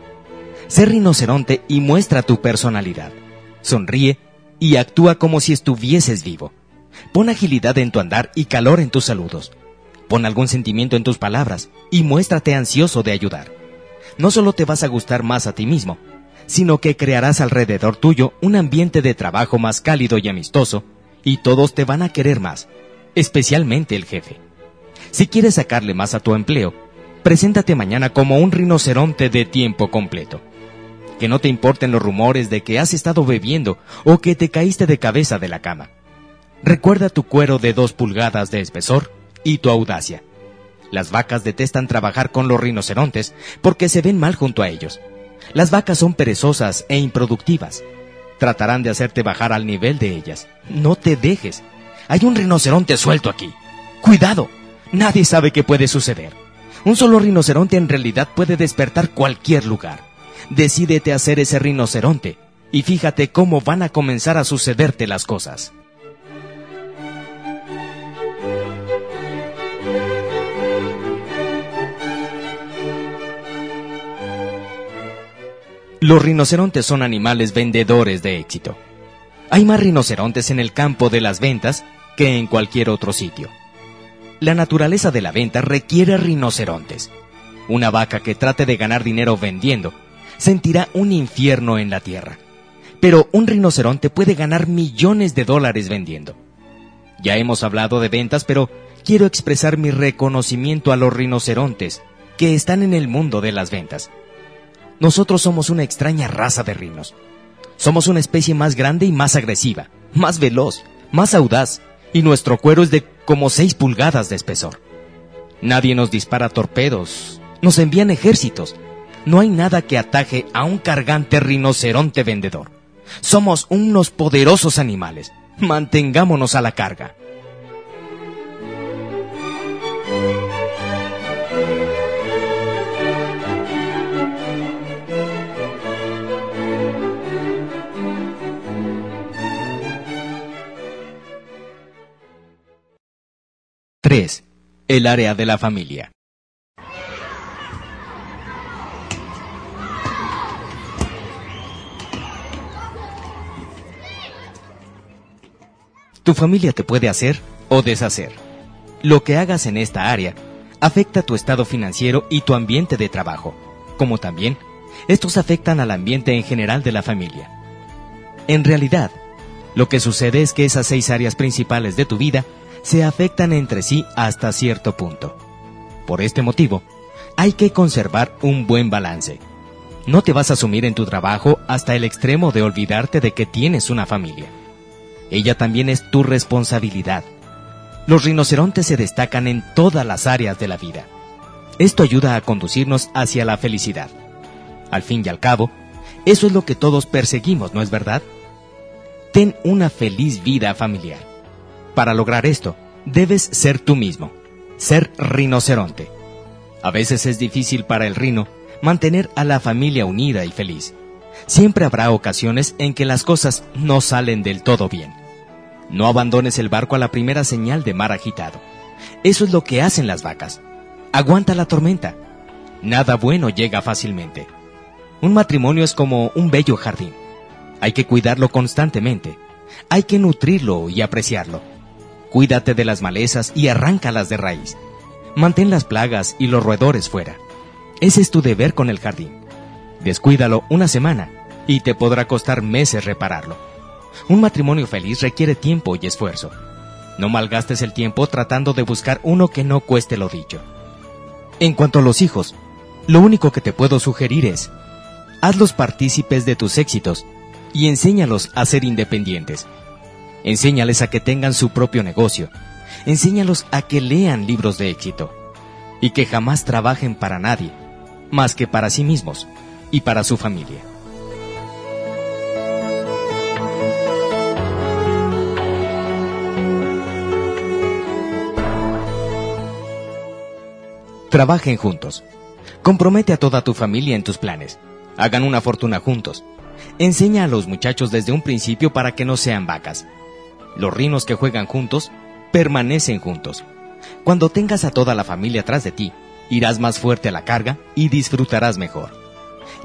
Sé rinoceronte y muestra tu personalidad. Sonríe y actúa como si estuvieses vivo. Pon agilidad en tu andar y calor en tus saludos. Pon algún sentimiento en tus palabras y muéstrate ansioso de ayudar. No solo te vas a gustar más a ti mismo, sino que crearás alrededor tuyo un ambiente de trabajo más cálido y amistoso y todos te van a querer más, especialmente el jefe. Si quieres sacarle más a tu empleo, preséntate mañana como un rinoceronte de tiempo completo. Que no te importen los rumores de que has estado bebiendo o que te caíste de cabeza de la cama. Recuerda tu cuero de dos pulgadas de espesor y tu audacia. Las vacas detestan trabajar con los rinocerontes porque se ven mal junto a ellos. Las vacas son perezosas e improductivas. Tratarán de hacerte bajar al nivel de ellas. No te dejes. Hay un rinoceronte suelto aquí. Cuidado. Nadie sabe qué puede suceder. Un solo rinoceronte en realidad puede despertar cualquier lugar. Decídete a ser ese rinoceronte y fíjate cómo van a comenzar a sucederte las cosas. Los rinocerontes son animales vendedores de éxito. Hay más rinocerontes en el campo de las ventas que en cualquier otro sitio. La naturaleza de la venta requiere rinocerontes. Una vaca que trate de ganar dinero vendiendo sentirá un infierno en la tierra. Pero un rinoceronte puede ganar millones de dólares vendiendo. Ya hemos hablado de ventas, pero quiero expresar mi reconocimiento a los rinocerontes que están en el mundo de las ventas. Nosotros somos una extraña raza de rinos. Somos una especie más grande y más agresiva, más veloz, más audaz, y nuestro cuero es de como seis pulgadas de espesor. Nadie nos dispara torpedos, nos envían ejércitos. No hay nada que ataje a un cargante rinoceronte vendedor. Somos unos poderosos animales. Mantengámonos a la carga. 3. El área de la familia. Tu familia te puede hacer o deshacer. Lo que hagas en esta área afecta tu estado financiero y tu ambiente de trabajo, como también estos afectan al ambiente en general de la familia. En realidad, lo que sucede es que esas seis áreas principales de tu vida se afectan entre sí hasta cierto punto. Por este motivo, hay que conservar un buen balance. No te vas a sumir en tu trabajo hasta el extremo de olvidarte de que tienes una familia. Ella también es tu responsabilidad. Los rinocerontes se destacan en todas las áreas de la vida. Esto ayuda a conducirnos hacia la felicidad. Al fin y al cabo, eso es lo que todos perseguimos, ¿no es verdad? Ten una feliz vida familiar. Para lograr esto, debes ser tú mismo, ser rinoceronte. A veces es difícil para el rino mantener a la familia unida y feliz. Siempre habrá ocasiones en que las cosas no salen del todo bien. No abandones el barco a la primera señal de mar agitado. Eso es lo que hacen las vacas. Aguanta la tormenta. Nada bueno llega fácilmente. Un matrimonio es como un bello jardín. Hay que cuidarlo constantemente. Hay que nutrirlo y apreciarlo. Cuídate de las malezas y arráncalas de raíz. Mantén las plagas y los roedores fuera. Ese es tu deber con el jardín. Descuídalo una semana y te podrá costar meses repararlo. Un matrimonio feliz requiere tiempo y esfuerzo. No malgastes el tiempo tratando de buscar uno que no cueste lo dicho. En cuanto a los hijos, lo único que te puedo sugerir es, hazlos partícipes de tus éxitos y enséñalos a ser independientes. Enséñales a que tengan su propio negocio. Enséñalos a que lean libros de éxito. Y que jamás trabajen para nadie, más que para sí mismos y para su familia. Trabajen juntos. Compromete a toda tu familia en tus planes. Hagan una fortuna juntos. Enseña a los muchachos desde un principio para que no sean vacas. Los rinos que juegan juntos permanecen juntos. Cuando tengas a toda la familia atrás de ti, irás más fuerte a la carga y disfrutarás mejor.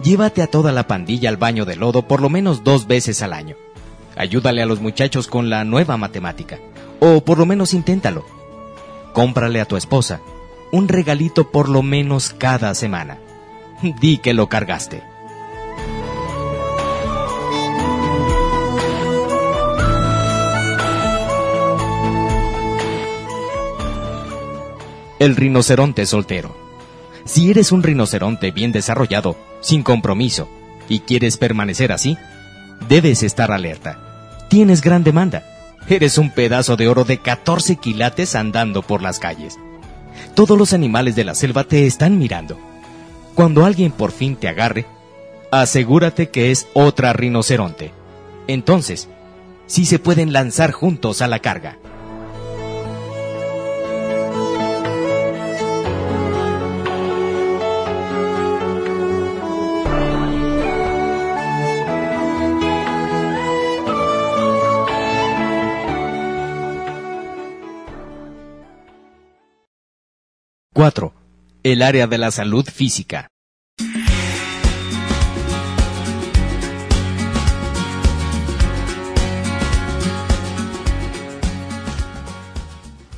Llévate a toda la pandilla al baño de lodo por lo menos dos veces al año. Ayúdale a los muchachos con la nueva matemática. O por lo menos inténtalo. Cómprale a tu esposa un regalito por lo menos cada semana. Di que lo cargaste. El rinoceronte soltero. Si eres un rinoceronte bien desarrollado, sin compromiso, y quieres permanecer así, debes estar alerta. Tienes gran demanda. Eres un pedazo de oro de 14 quilates andando por las calles. Todos los animales de la selva te están mirando. Cuando alguien por fin te agarre, asegúrate que es otra rinoceronte. Entonces, sí se pueden lanzar juntos a la carga. Cuatro. El área de la salud física.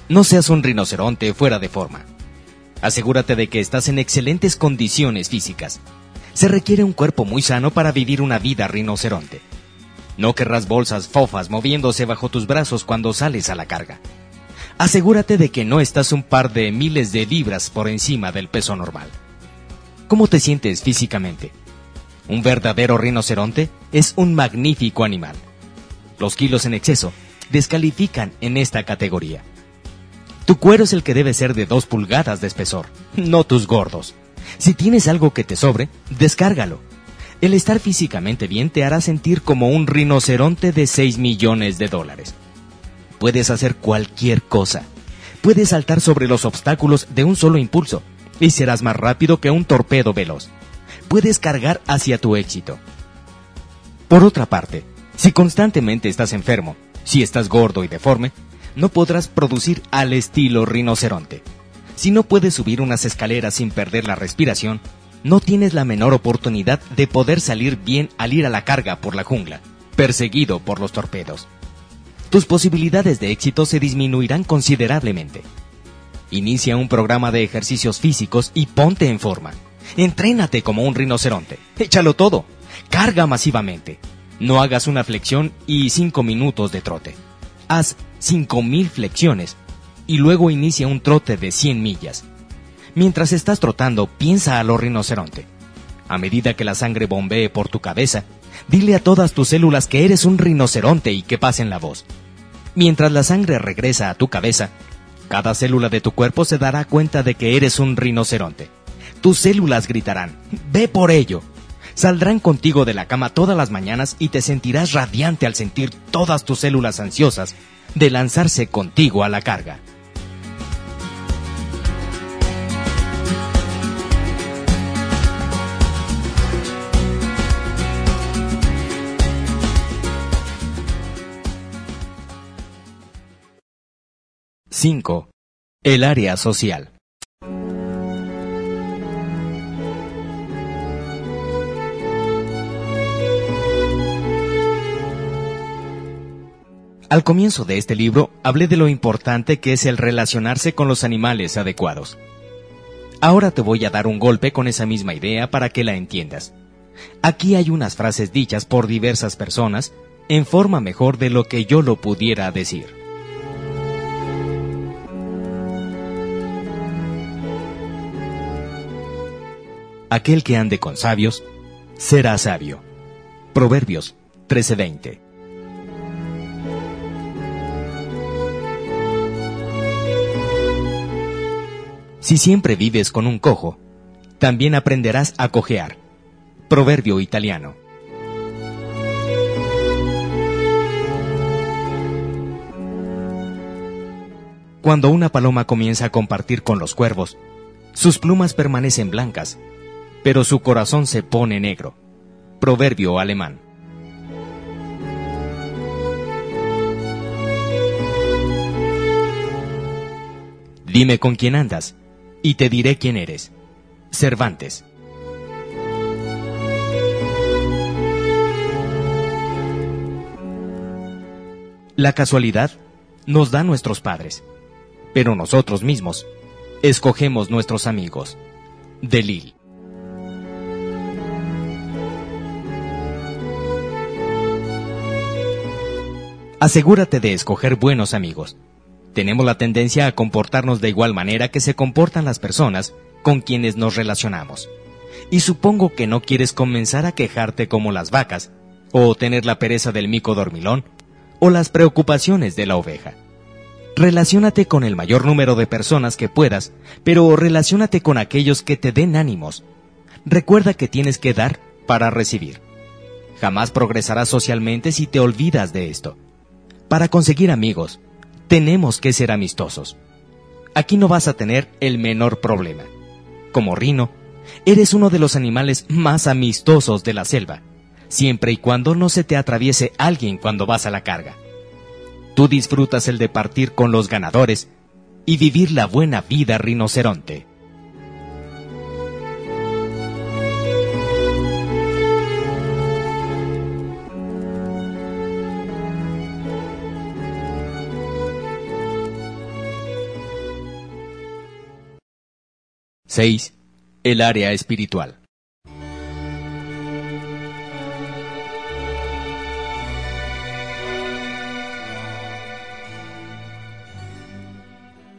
No seas un rinoceronte fuera de forma. Asegúrate de que estás en excelentes condiciones físicas. Se requiere un cuerpo muy sano para vivir una vida rinoceronte. No querrás bolsas fofas moviéndose bajo tus brazos cuando sales a la carga asegúrate de que no estás un par de miles de libras por encima del peso normal. ¿Cómo te sientes físicamente? Un verdadero rinoceronte es un magnífico animal. Los kilos en exceso descalifican en esta categoría. Tu cuero es el que debe ser de dos pulgadas de espesor, no tus gordos. Si tienes algo que te sobre, descárgalo. El estar físicamente bien te hará sentir como un rinoceronte de 6 millones de dólares. Puedes hacer cualquier cosa. Puedes saltar sobre los obstáculos de un solo impulso y serás más rápido que un torpedo veloz. Puedes cargar hacia tu éxito. Por otra parte, si constantemente estás enfermo, si estás gordo y deforme, no podrás producir al estilo rinoceronte. Si no puedes subir unas escaleras sin perder la respiración, no tienes la menor oportunidad de poder salir bien al ir a la carga por la jungla, perseguido por los torpedos tus posibilidades de éxito se disminuirán considerablemente. Inicia un programa de ejercicios físicos y ponte en forma. Entrénate como un rinoceronte. Échalo todo. Carga masivamente. No hagas una flexión y cinco minutos de trote. Haz cinco mil flexiones y luego inicia un trote de 100 millas. Mientras estás trotando, piensa a lo rinoceronte. A medida que la sangre bombee por tu cabeza, dile a todas tus células que eres un rinoceronte y que pasen la voz. Mientras la sangre regresa a tu cabeza, cada célula de tu cuerpo se dará cuenta de que eres un rinoceronte. Tus células gritarán, ve por ello. Saldrán contigo de la cama todas las mañanas y te sentirás radiante al sentir todas tus células ansiosas de lanzarse contigo a la carga. 5. El área social. Al comienzo de este libro hablé de lo importante que es el relacionarse con los animales adecuados. Ahora te voy a dar un golpe con esa misma idea para que la entiendas. Aquí hay unas frases dichas por diversas personas en forma mejor de lo que yo lo pudiera decir. Aquel que ande con sabios, será sabio. Proverbios 13:20. Si siempre vives con un cojo, también aprenderás a cojear. Proverbio italiano. Cuando una paloma comienza a compartir con los cuervos, Sus plumas permanecen blancas, pero su corazón se pone negro. Proverbio alemán. Dime con quién andas, y te diré quién eres. Cervantes. La casualidad nos da nuestros padres, pero nosotros mismos escogemos nuestros amigos. Delil. Asegúrate de escoger buenos amigos. Tenemos la tendencia a comportarnos de igual manera que se comportan las personas con quienes nos relacionamos. Y supongo que no quieres comenzar a quejarte como las vacas, o tener la pereza del mico dormilón, o las preocupaciones de la oveja. Relaciónate con el mayor número de personas que puedas, pero relaciónate con aquellos que te den ánimos. Recuerda que tienes que dar para recibir. Jamás progresarás socialmente si te olvidas de esto. Para conseguir amigos, tenemos que ser amistosos. Aquí no vas a tener el menor problema. Como Rino, eres uno de los animales más amistosos de la selva siempre y cuando no se te atraviese alguien cuando vas a la carga. Tú disfrutas el de partir con los ganadores y vivir la buena vida rinoceronte. ¡6! El área espiritual.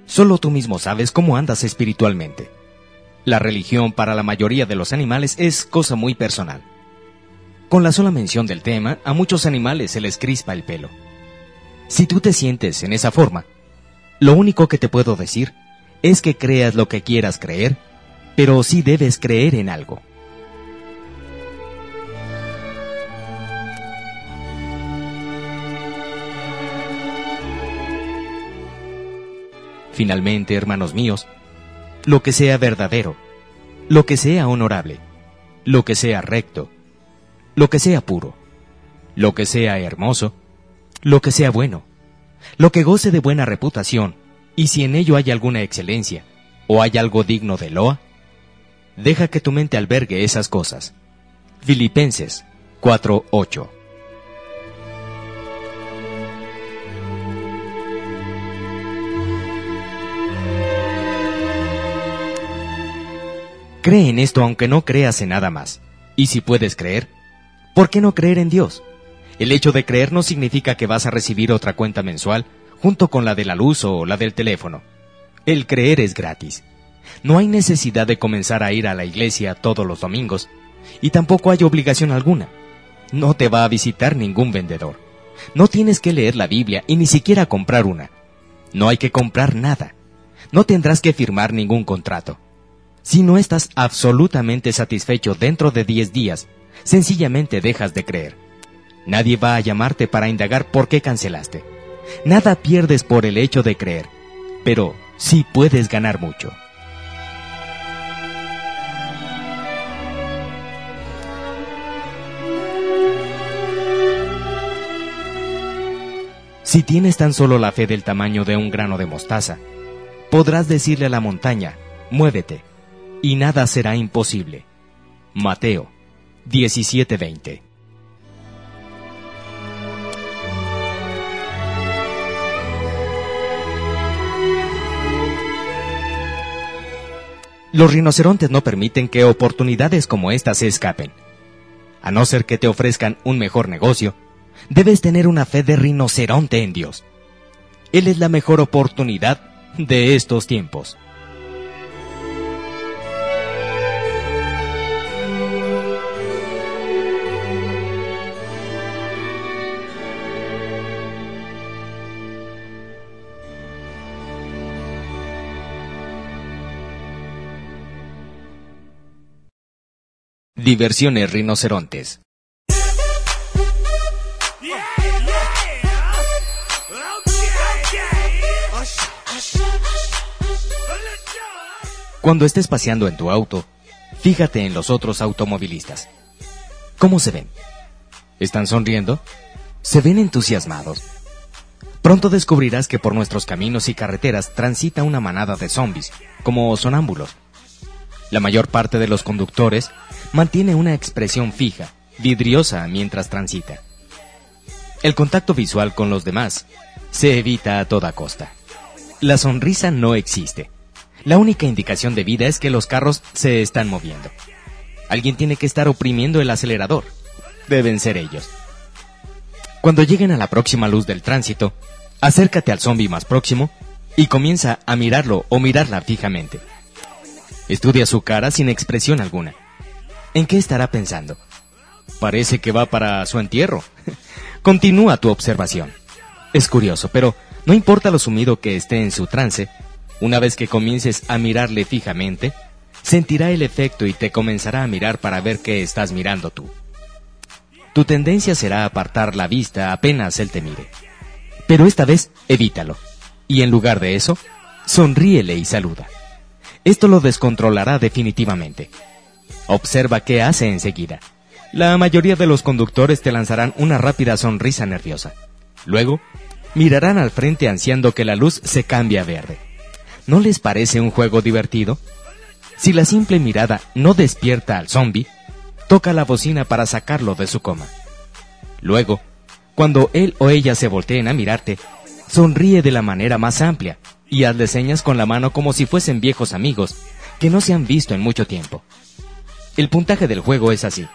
Solo tú mismo sabes cómo andas espiritualmente. La religión para la mayoría de los animales es cosa muy personal. Con la sola mención del tema, a muchos animales se les crispa el pelo. Si tú te sientes en esa forma, lo único que te puedo decir es que creas lo que quieras creer, pero sí debes creer en algo. Finalmente, hermanos míos, lo que sea verdadero, lo que sea honorable, lo que sea recto, lo que sea puro, lo que sea hermoso, lo que sea bueno, lo que goce de buena reputación, y si en ello hay alguna excelencia, o hay algo digno de loa, deja que tu mente albergue esas cosas. Filipenses 4:8 Cree en esto aunque no creas en nada más. Y si puedes creer, ¿por qué no creer en Dios? El hecho de creer no significa que vas a recibir otra cuenta mensual junto con la de la luz o la del teléfono. El creer es gratis. No hay necesidad de comenzar a ir a la iglesia todos los domingos, y tampoco hay obligación alguna. No te va a visitar ningún vendedor. No tienes que leer la Biblia y ni siquiera comprar una. No hay que comprar nada. No tendrás que firmar ningún contrato. Si no estás absolutamente satisfecho dentro de 10 días, sencillamente dejas de creer. Nadie va a llamarte para indagar por qué cancelaste. Nada pierdes por el hecho de creer, pero sí puedes ganar mucho. Si tienes tan solo la fe del tamaño de un grano de mostaza, podrás decirle a la montaña, muévete, y nada será imposible. Mateo 17:20 Los rinocerontes no permiten que oportunidades como estas se escapen. A no ser que te ofrezcan un mejor negocio, debes tener una fe de rinoceronte en Dios. Él es la mejor oportunidad de estos tiempos. Diversiones rinocerontes. Cuando estés paseando en tu auto, fíjate en los otros automovilistas. ¿Cómo se ven? ¿Están sonriendo? ¿Se ven entusiasmados? Pronto descubrirás que por nuestros caminos y carreteras transita una manada de zombies, como sonámbulos. La mayor parte de los conductores mantiene una expresión fija, vidriosa mientras transita. El contacto visual con los demás se evita a toda costa. La sonrisa no existe. La única indicación de vida es que los carros se están moviendo. Alguien tiene que estar oprimiendo el acelerador. Deben ser ellos. Cuando lleguen a la próxima luz del tránsito, acércate al zombie más próximo y comienza a mirarlo o mirarla fijamente. Estudia su cara sin expresión alguna. ¿En qué estará pensando? Parece que va para su entierro. Continúa tu observación. Es curioso, pero no importa lo sumido que esté en su trance, una vez que comiences a mirarle fijamente, sentirá el efecto y te comenzará a mirar para ver qué estás mirando tú. Tu tendencia será apartar la vista apenas él te mire. Pero esta vez evítalo. Y en lugar de eso, sonríele y saluda. Esto lo descontrolará definitivamente. Observa qué hace enseguida. La mayoría de los conductores te lanzarán una rápida sonrisa nerviosa. Luego, mirarán al frente ansiando que la luz se cambie a verde. ¿No les parece un juego divertido? Si la simple mirada no despierta al zombie, toca la bocina para sacarlo de su coma. Luego, cuando él o ella se volteen a mirarte, sonríe de la manera más amplia y hazle señas con la mano como si fuesen viejos amigos que no se han visto en mucho tiempo. El puntaje del juego es así.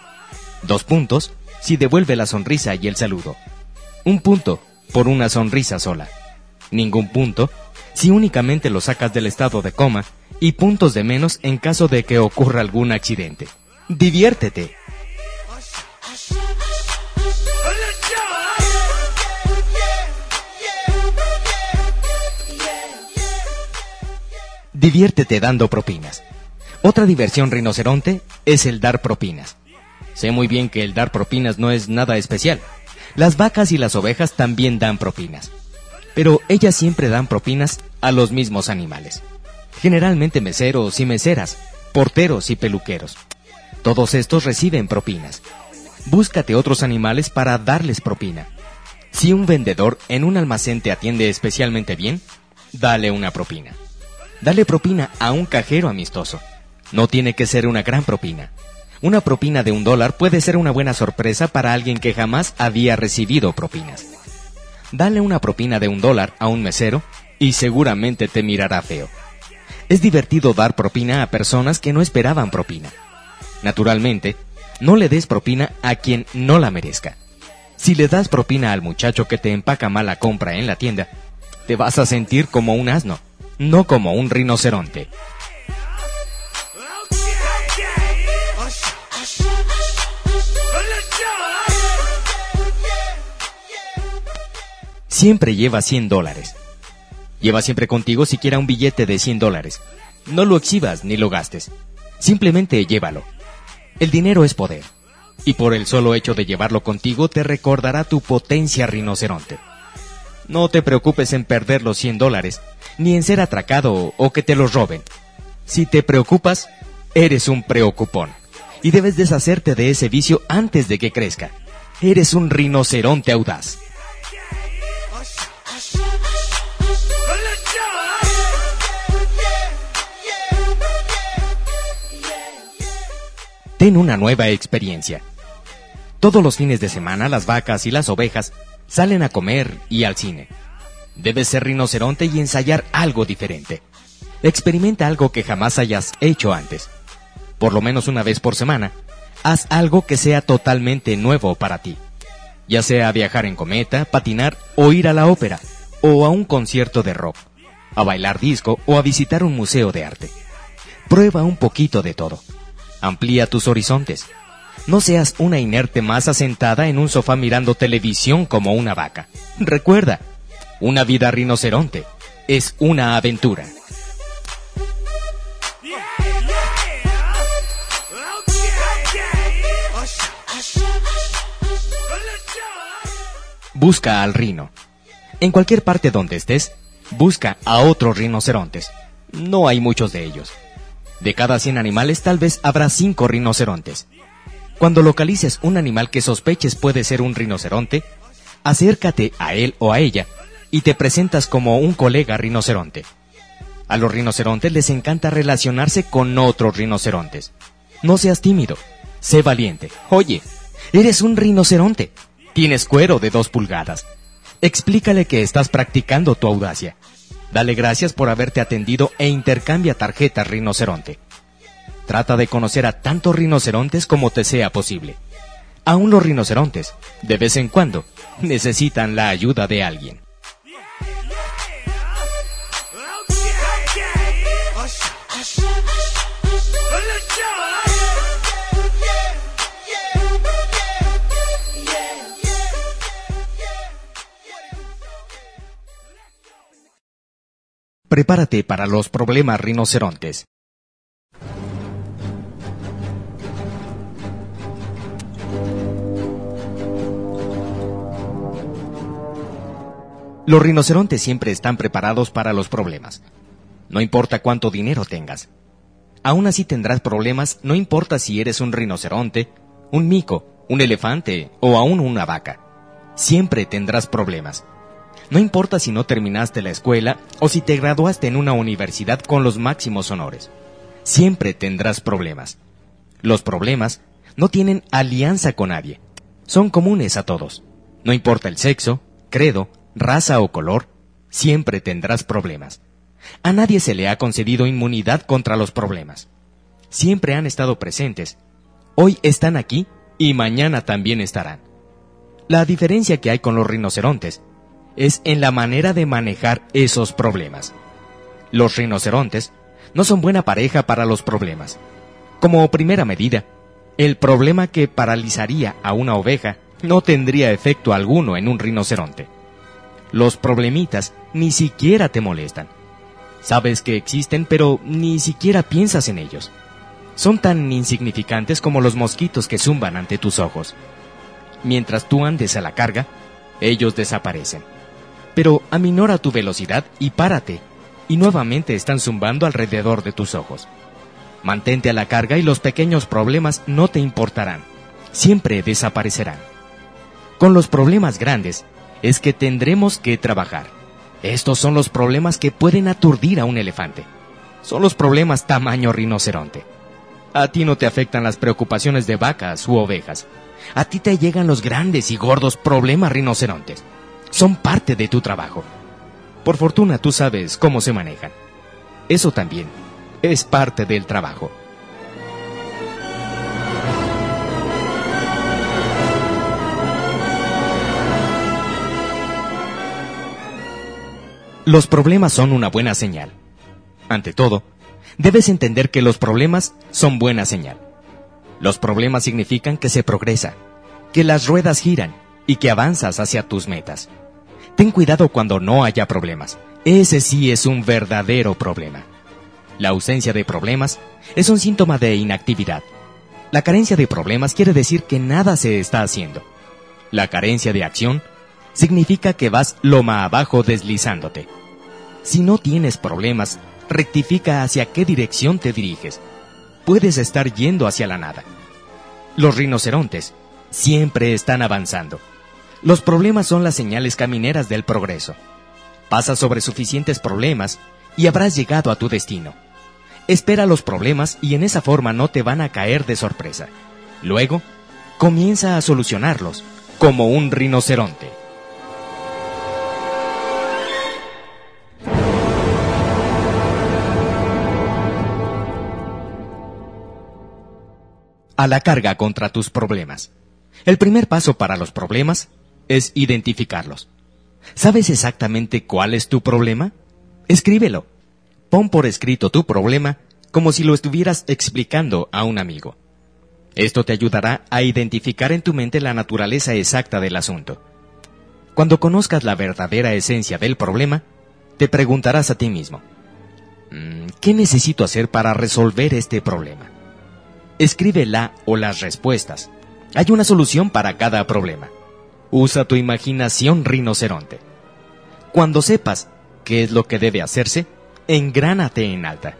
Dos puntos si devuelve la sonrisa y el saludo. Un punto por una sonrisa sola. Ningún punto si únicamente lo sacas del estado de coma y puntos de menos en caso de que ocurra algún accidente. Diviértete. Diviértete dando propinas. Otra diversión rinoceronte es el dar propinas. Sé muy bien que el dar propinas no es nada especial. Las vacas y las ovejas también dan propinas. Pero ellas siempre dan propinas a los mismos animales. Generalmente meseros y meseras, porteros y peluqueros. Todos estos reciben propinas. Búscate otros animales para darles propina. Si un vendedor en un almacén te atiende especialmente bien, dale una propina. Dale propina a un cajero amistoso. No tiene que ser una gran propina. Una propina de un dólar puede ser una buena sorpresa para alguien que jamás había recibido propinas. Dale una propina de un dólar a un mesero y seguramente te mirará feo. Es divertido dar propina a personas que no esperaban propina. Naturalmente, no le des propina a quien no la merezca. Si le das propina al muchacho que te empaca mala compra en la tienda, te vas a sentir como un asno no como un rinoceronte. Siempre lleva 100 dólares. Lleva siempre contigo siquiera un billete de 100 dólares. No lo exhibas ni lo gastes. Simplemente llévalo. El dinero es poder. Y por el solo hecho de llevarlo contigo te recordará tu potencia rinoceronte. No te preocupes en perder los 100 dólares, ni en ser atracado o que te los roben. Si te preocupas, eres un preocupón. Y debes deshacerte de ese vicio antes de que crezca. Eres un rinoceronte audaz. Ten una nueva experiencia. Todos los fines de semana las vacas y las ovejas salen a comer y al cine. Debes ser rinoceronte y ensayar algo diferente. Experimenta algo que jamás hayas hecho antes. Por lo menos una vez por semana, haz algo que sea totalmente nuevo para ti. Ya sea viajar en cometa, patinar o ir a la ópera, o a un concierto de rock, a bailar disco o a visitar un museo de arte. Prueba un poquito de todo. Amplía tus horizontes. No seas una inerte masa sentada en un sofá mirando televisión como una vaca. Recuerda, una vida rinoceronte es una aventura. Busca al rino. En cualquier parte donde estés, busca a otros rinocerontes. No hay muchos de ellos. De cada 100 animales tal vez habrá 5 rinocerontes. Cuando localices un animal que sospeches puede ser un rinoceronte, acércate a él o a ella y te presentas como un colega rinoceronte. A los rinocerontes les encanta relacionarse con otros rinocerontes. No seas tímido, sé valiente. Oye, eres un rinoceronte. Tienes cuero de dos pulgadas. Explícale que estás practicando tu audacia. Dale gracias por haberte atendido e intercambia tarjetas rinoceronte. Trata de conocer a tantos rinocerontes como te sea posible. Aún los rinocerontes, de vez en cuando, necesitan la ayuda de alguien. Prepárate para los problemas rinocerontes. Los rinocerontes siempre están preparados para los problemas. No importa cuánto dinero tengas. Aún así tendrás problemas, no importa si eres un rinoceronte, un mico, un elefante o aún una vaca. Siempre tendrás problemas. No importa si no terminaste la escuela o si te graduaste en una universidad con los máximos honores. Siempre tendrás problemas. Los problemas no tienen alianza con nadie. Son comunes a todos. No importa el sexo, credo, raza o color, siempre tendrás problemas. A nadie se le ha concedido inmunidad contra los problemas. Siempre han estado presentes. Hoy están aquí y mañana también estarán. La diferencia que hay con los rinocerontes es en la manera de manejar esos problemas. Los rinocerontes no son buena pareja para los problemas. Como primera medida, el problema que paralizaría a una oveja no tendría efecto alguno en un rinoceronte. Los problemitas ni siquiera te molestan. Sabes que existen, pero ni siquiera piensas en ellos. Son tan insignificantes como los mosquitos que zumban ante tus ojos. Mientras tú andes a la carga, ellos desaparecen pero aminora tu velocidad y párate, y nuevamente están zumbando alrededor de tus ojos. Mantente a la carga y los pequeños problemas no te importarán, siempre desaparecerán. Con los problemas grandes es que tendremos que trabajar. Estos son los problemas que pueden aturdir a un elefante. Son los problemas tamaño rinoceronte. A ti no te afectan las preocupaciones de vacas u ovejas. A ti te llegan los grandes y gordos problemas rinocerontes son parte de tu trabajo. Por fortuna tú sabes cómo se manejan. Eso también es parte del trabajo. Los problemas son una buena señal. Ante todo, debes entender que los problemas son buena señal. Los problemas significan que se progresa, que las ruedas giran y que avanzas hacia tus metas. Ten cuidado cuando no haya problemas. Ese sí es un verdadero problema. La ausencia de problemas es un síntoma de inactividad. La carencia de problemas quiere decir que nada se está haciendo. La carencia de acción significa que vas loma abajo deslizándote. Si no tienes problemas, rectifica hacia qué dirección te diriges. Puedes estar yendo hacia la nada. Los rinocerontes siempre están avanzando. Los problemas son las señales camineras del progreso. Pasa sobre suficientes problemas y habrás llegado a tu destino. Espera los problemas y en esa forma no te van a caer de sorpresa. Luego, comienza a solucionarlos, como un rinoceronte. A la carga contra tus problemas. El primer paso para los problemas es identificarlos. ¿Sabes exactamente cuál es tu problema? Escríbelo. Pon por escrito tu problema como si lo estuvieras explicando a un amigo. Esto te ayudará a identificar en tu mente la naturaleza exacta del asunto. Cuando conozcas la verdadera esencia del problema, te preguntarás a ti mismo, mm, ¿qué necesito hacer para resolver este problema? Escribe la o las respuestas. Hay una solución para cada problema. Usa tu imaginación rinoceronte. Cuando sepas qué es lo que debe hacerse, engránate en alta.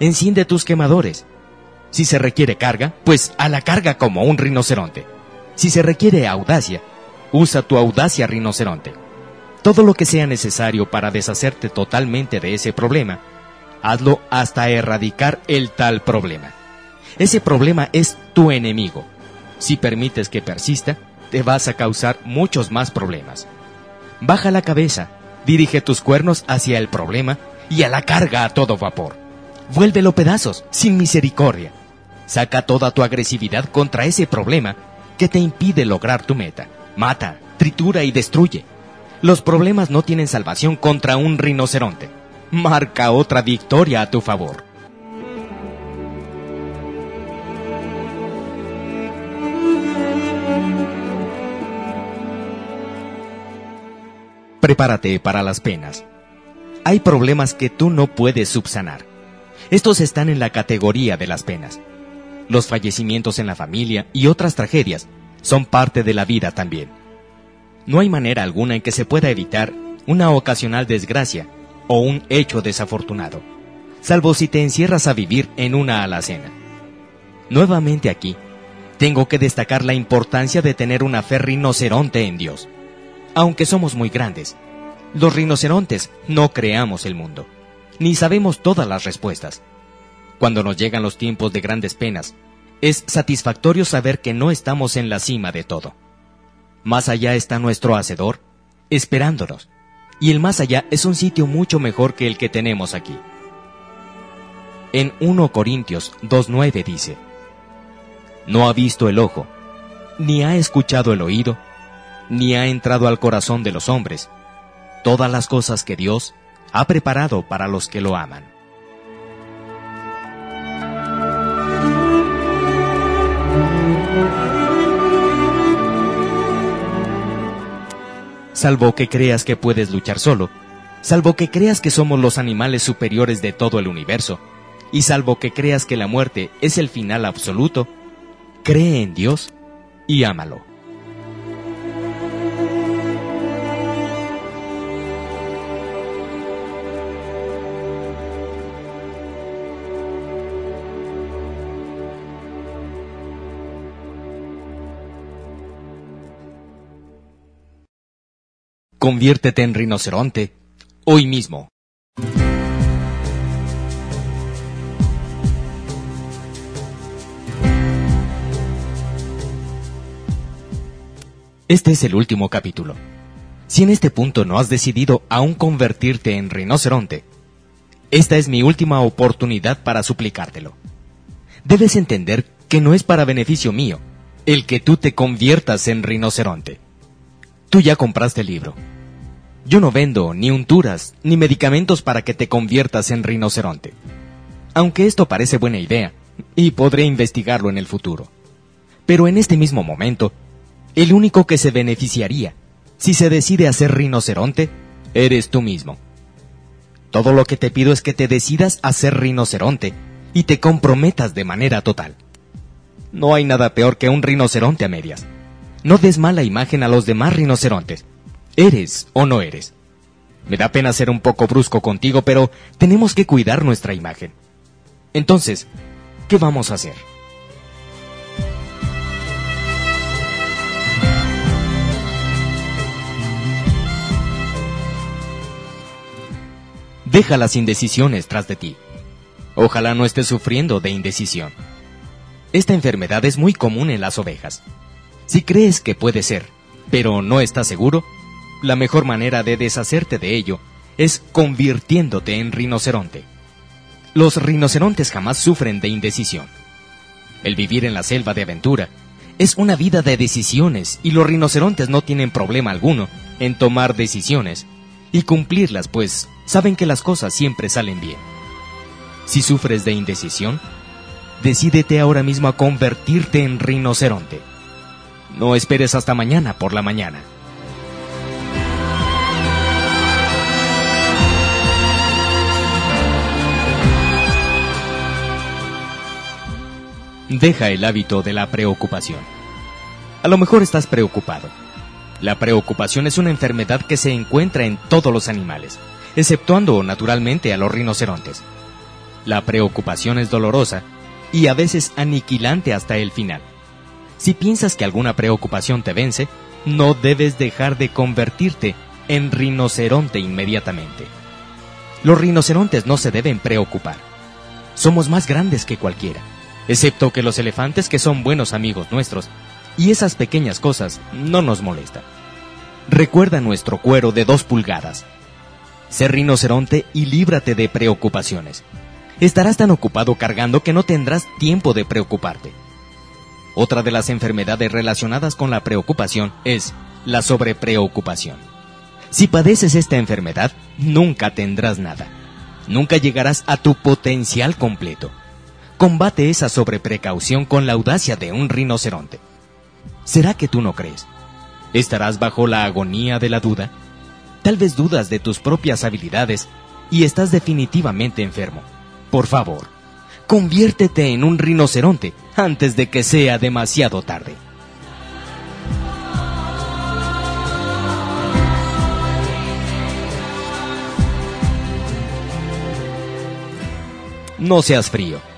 enciende tus quemadores. Si se requiere carga, pues a la carga como un rinoceronte. Si se requiere audacia, usa tu audacia rinoceronte. Todo lo que sea necesario para deshacerte totalmente de ese problema, hazlo hasta erradicar el tal problema. Ese problema es tu enemigo. Si permites que persista, te vas a causar muchos más problemas. Baja la cabeza, dirige tus cuernos hacia el problema y a la carga a todo vapor. Vuélvelo pedazos, sin misericordia. Saca toda tu agresividad contra ese problema que te impide lograr tu meta. Mata, tritura y destruye. Los problemas no tienen salvación contra un rinoceronte. Marca otra victoria a tu favor. Prepárate para las penas. Hay problemas que tú no puedes subsanar. Estos están en la categoría de las penas. Los fallecimientos en la familia y otras tragedias son parte de la vida también. No hay manera alguna en que se pueda evitar una ocasional desgracia o un hecho desafortunado, salvo si te encierras a vivir en una alacena. Nuevamente aquí, tengo que destacar la importancia de tener una fe rinoceronte en Dios aunque somos muy grandes. Los rinocerontes no creamos el mundo, ni sabemos todas las respuestas. Cuando nos llegan los tiempos de grandes penas, es satisfactorio saber que no estamos en la cima de todo. Más allá está nuestro Hacedor, esperándonos, y el más allá es un sitio mucho mejor que el que tenemos aquí. En 1 Corintios 2.9 dice, No ha visto el ojo, ni ha escuchado el oído, ni ha entrado al corazón de los hombres, todas las cosas que Dios ha preparado para los que lo aman. Salvo que creas que puedes luchar solo, salvo que creas que somos los animales superiores de todo el universo, y salvo que creas que la muerte es el final absoluto, cree en Dios y ámalo. Conviértete en rinoceronte hoy mismo. Este es el último capítulo. Si en este punto no has decidido aún convertirte en rinoceronte, esta es mi última oportunidad para suplicártelo. Debes entender que no es para beneficio mío el que tú te conviertas en rinoceronte. Tú ya compraste el libro. Yo no vendo ni unturas ni medicamentos para que te conviertas en rinoceronte. Aunque esto parece buena idea, y podré investigarlo en el futuro. Pero en este mismo momento, el único que se beneficiaría, si se decide a ser rinoceronte, eres tú mismo. Todo lo que te pido es que te decidas a ser rinoceronte y te comprometas de manera total. No hay nada peor que un rinoceronte a medias. No des mala imagen a los demás rinocerontes. ¿Eres o no eres? Me da pena ser un poco brusco contigo, pero tenemos que cuidar nuestra imagen. Entonces, ¿qué vamos a hacer? Deja las indecisiones tras de ti. Ojalá no estés sufriendo de indecisión. Esta enfermedad es muy común en las ovejas. Si crees que puede ser, pero no estás seguro, la mejor manera de deshacerte de ello es convirtiéndote en rinoceronte. Los rinocerontes jamás sufren de indecisión. El vivir en la selva de aventura es una vida de decisiones y los rinocerontes no tienen problema alguno en tomar decisiones y cumplirlas, pues saben que las cosas siempre salen bien. Si sufres de indecisión, decídete ahora mismo a convertirte en rinoceronte. No esperes hasta mañana por la mañana. Deja el hábito de la preocupación. A lo mejor estás preocupado. La preocupación es una enfermedad que se encuentra en todos los animales, exceptuando naturalmente a los rinocerontes. La preocupación es dolorosa y a veces aniquilante hasta el final. Si piensas que alguna preocupación te vence, no debes dejar de convertirte en rinoceronte inmediatamente. Los rinocerontes no se deben preocupar. Somos más grandes que cualquiera, excepto que los elefantes que son buenos amigos nuestros, y esas pequeñas cosas no nos molestan. Recuerda nuestro cuero de dos pulgadas. Sé rinoceronte y líbrate de preocupaciones. Estarás tan ocupado cargando que no tendrás tiempo de preocuparte. Otra de las enfermedades relacionadas con la preocupación es la sobrepreocupación. Si padeces esta enfermedad, nunca tendrás nada. Nunca llegarás a tu potencial completo. Combate esa sobreprecaución con la audacia de un rinoceronte. ¿Será que tú no crees? ¿Estarás bajo la agonía de la duda? Tal vez dudas de tus propias habilidades y estás definitivamente enfermo. Por favor, conviértete en un rinoceronte antes de que sea demasiado tarde. No seas frío.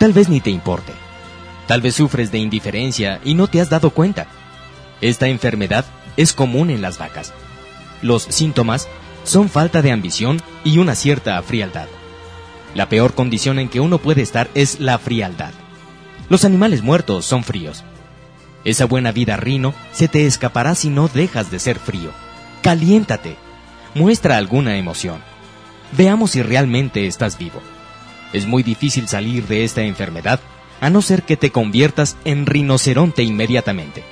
Tal vez ni te importe. Tal vez sufres de indiferencia y no te has dado cuenta. Esta enfermedad es común en las vacas. Los síntomas son falta de ambición y una cierta frialdad. La peor condición en que uno puede estar es la frialdad. Los animales muertos son fríos. Esa buena vida rino se te escapará si no dejas de ser frío. Caliéntate. Muestra alguna emoción. Veamos si realmente estás vivo. Es muy difícil salir de esta enfermedad a no ser que te conviertas en rinoceronte inmediatamente.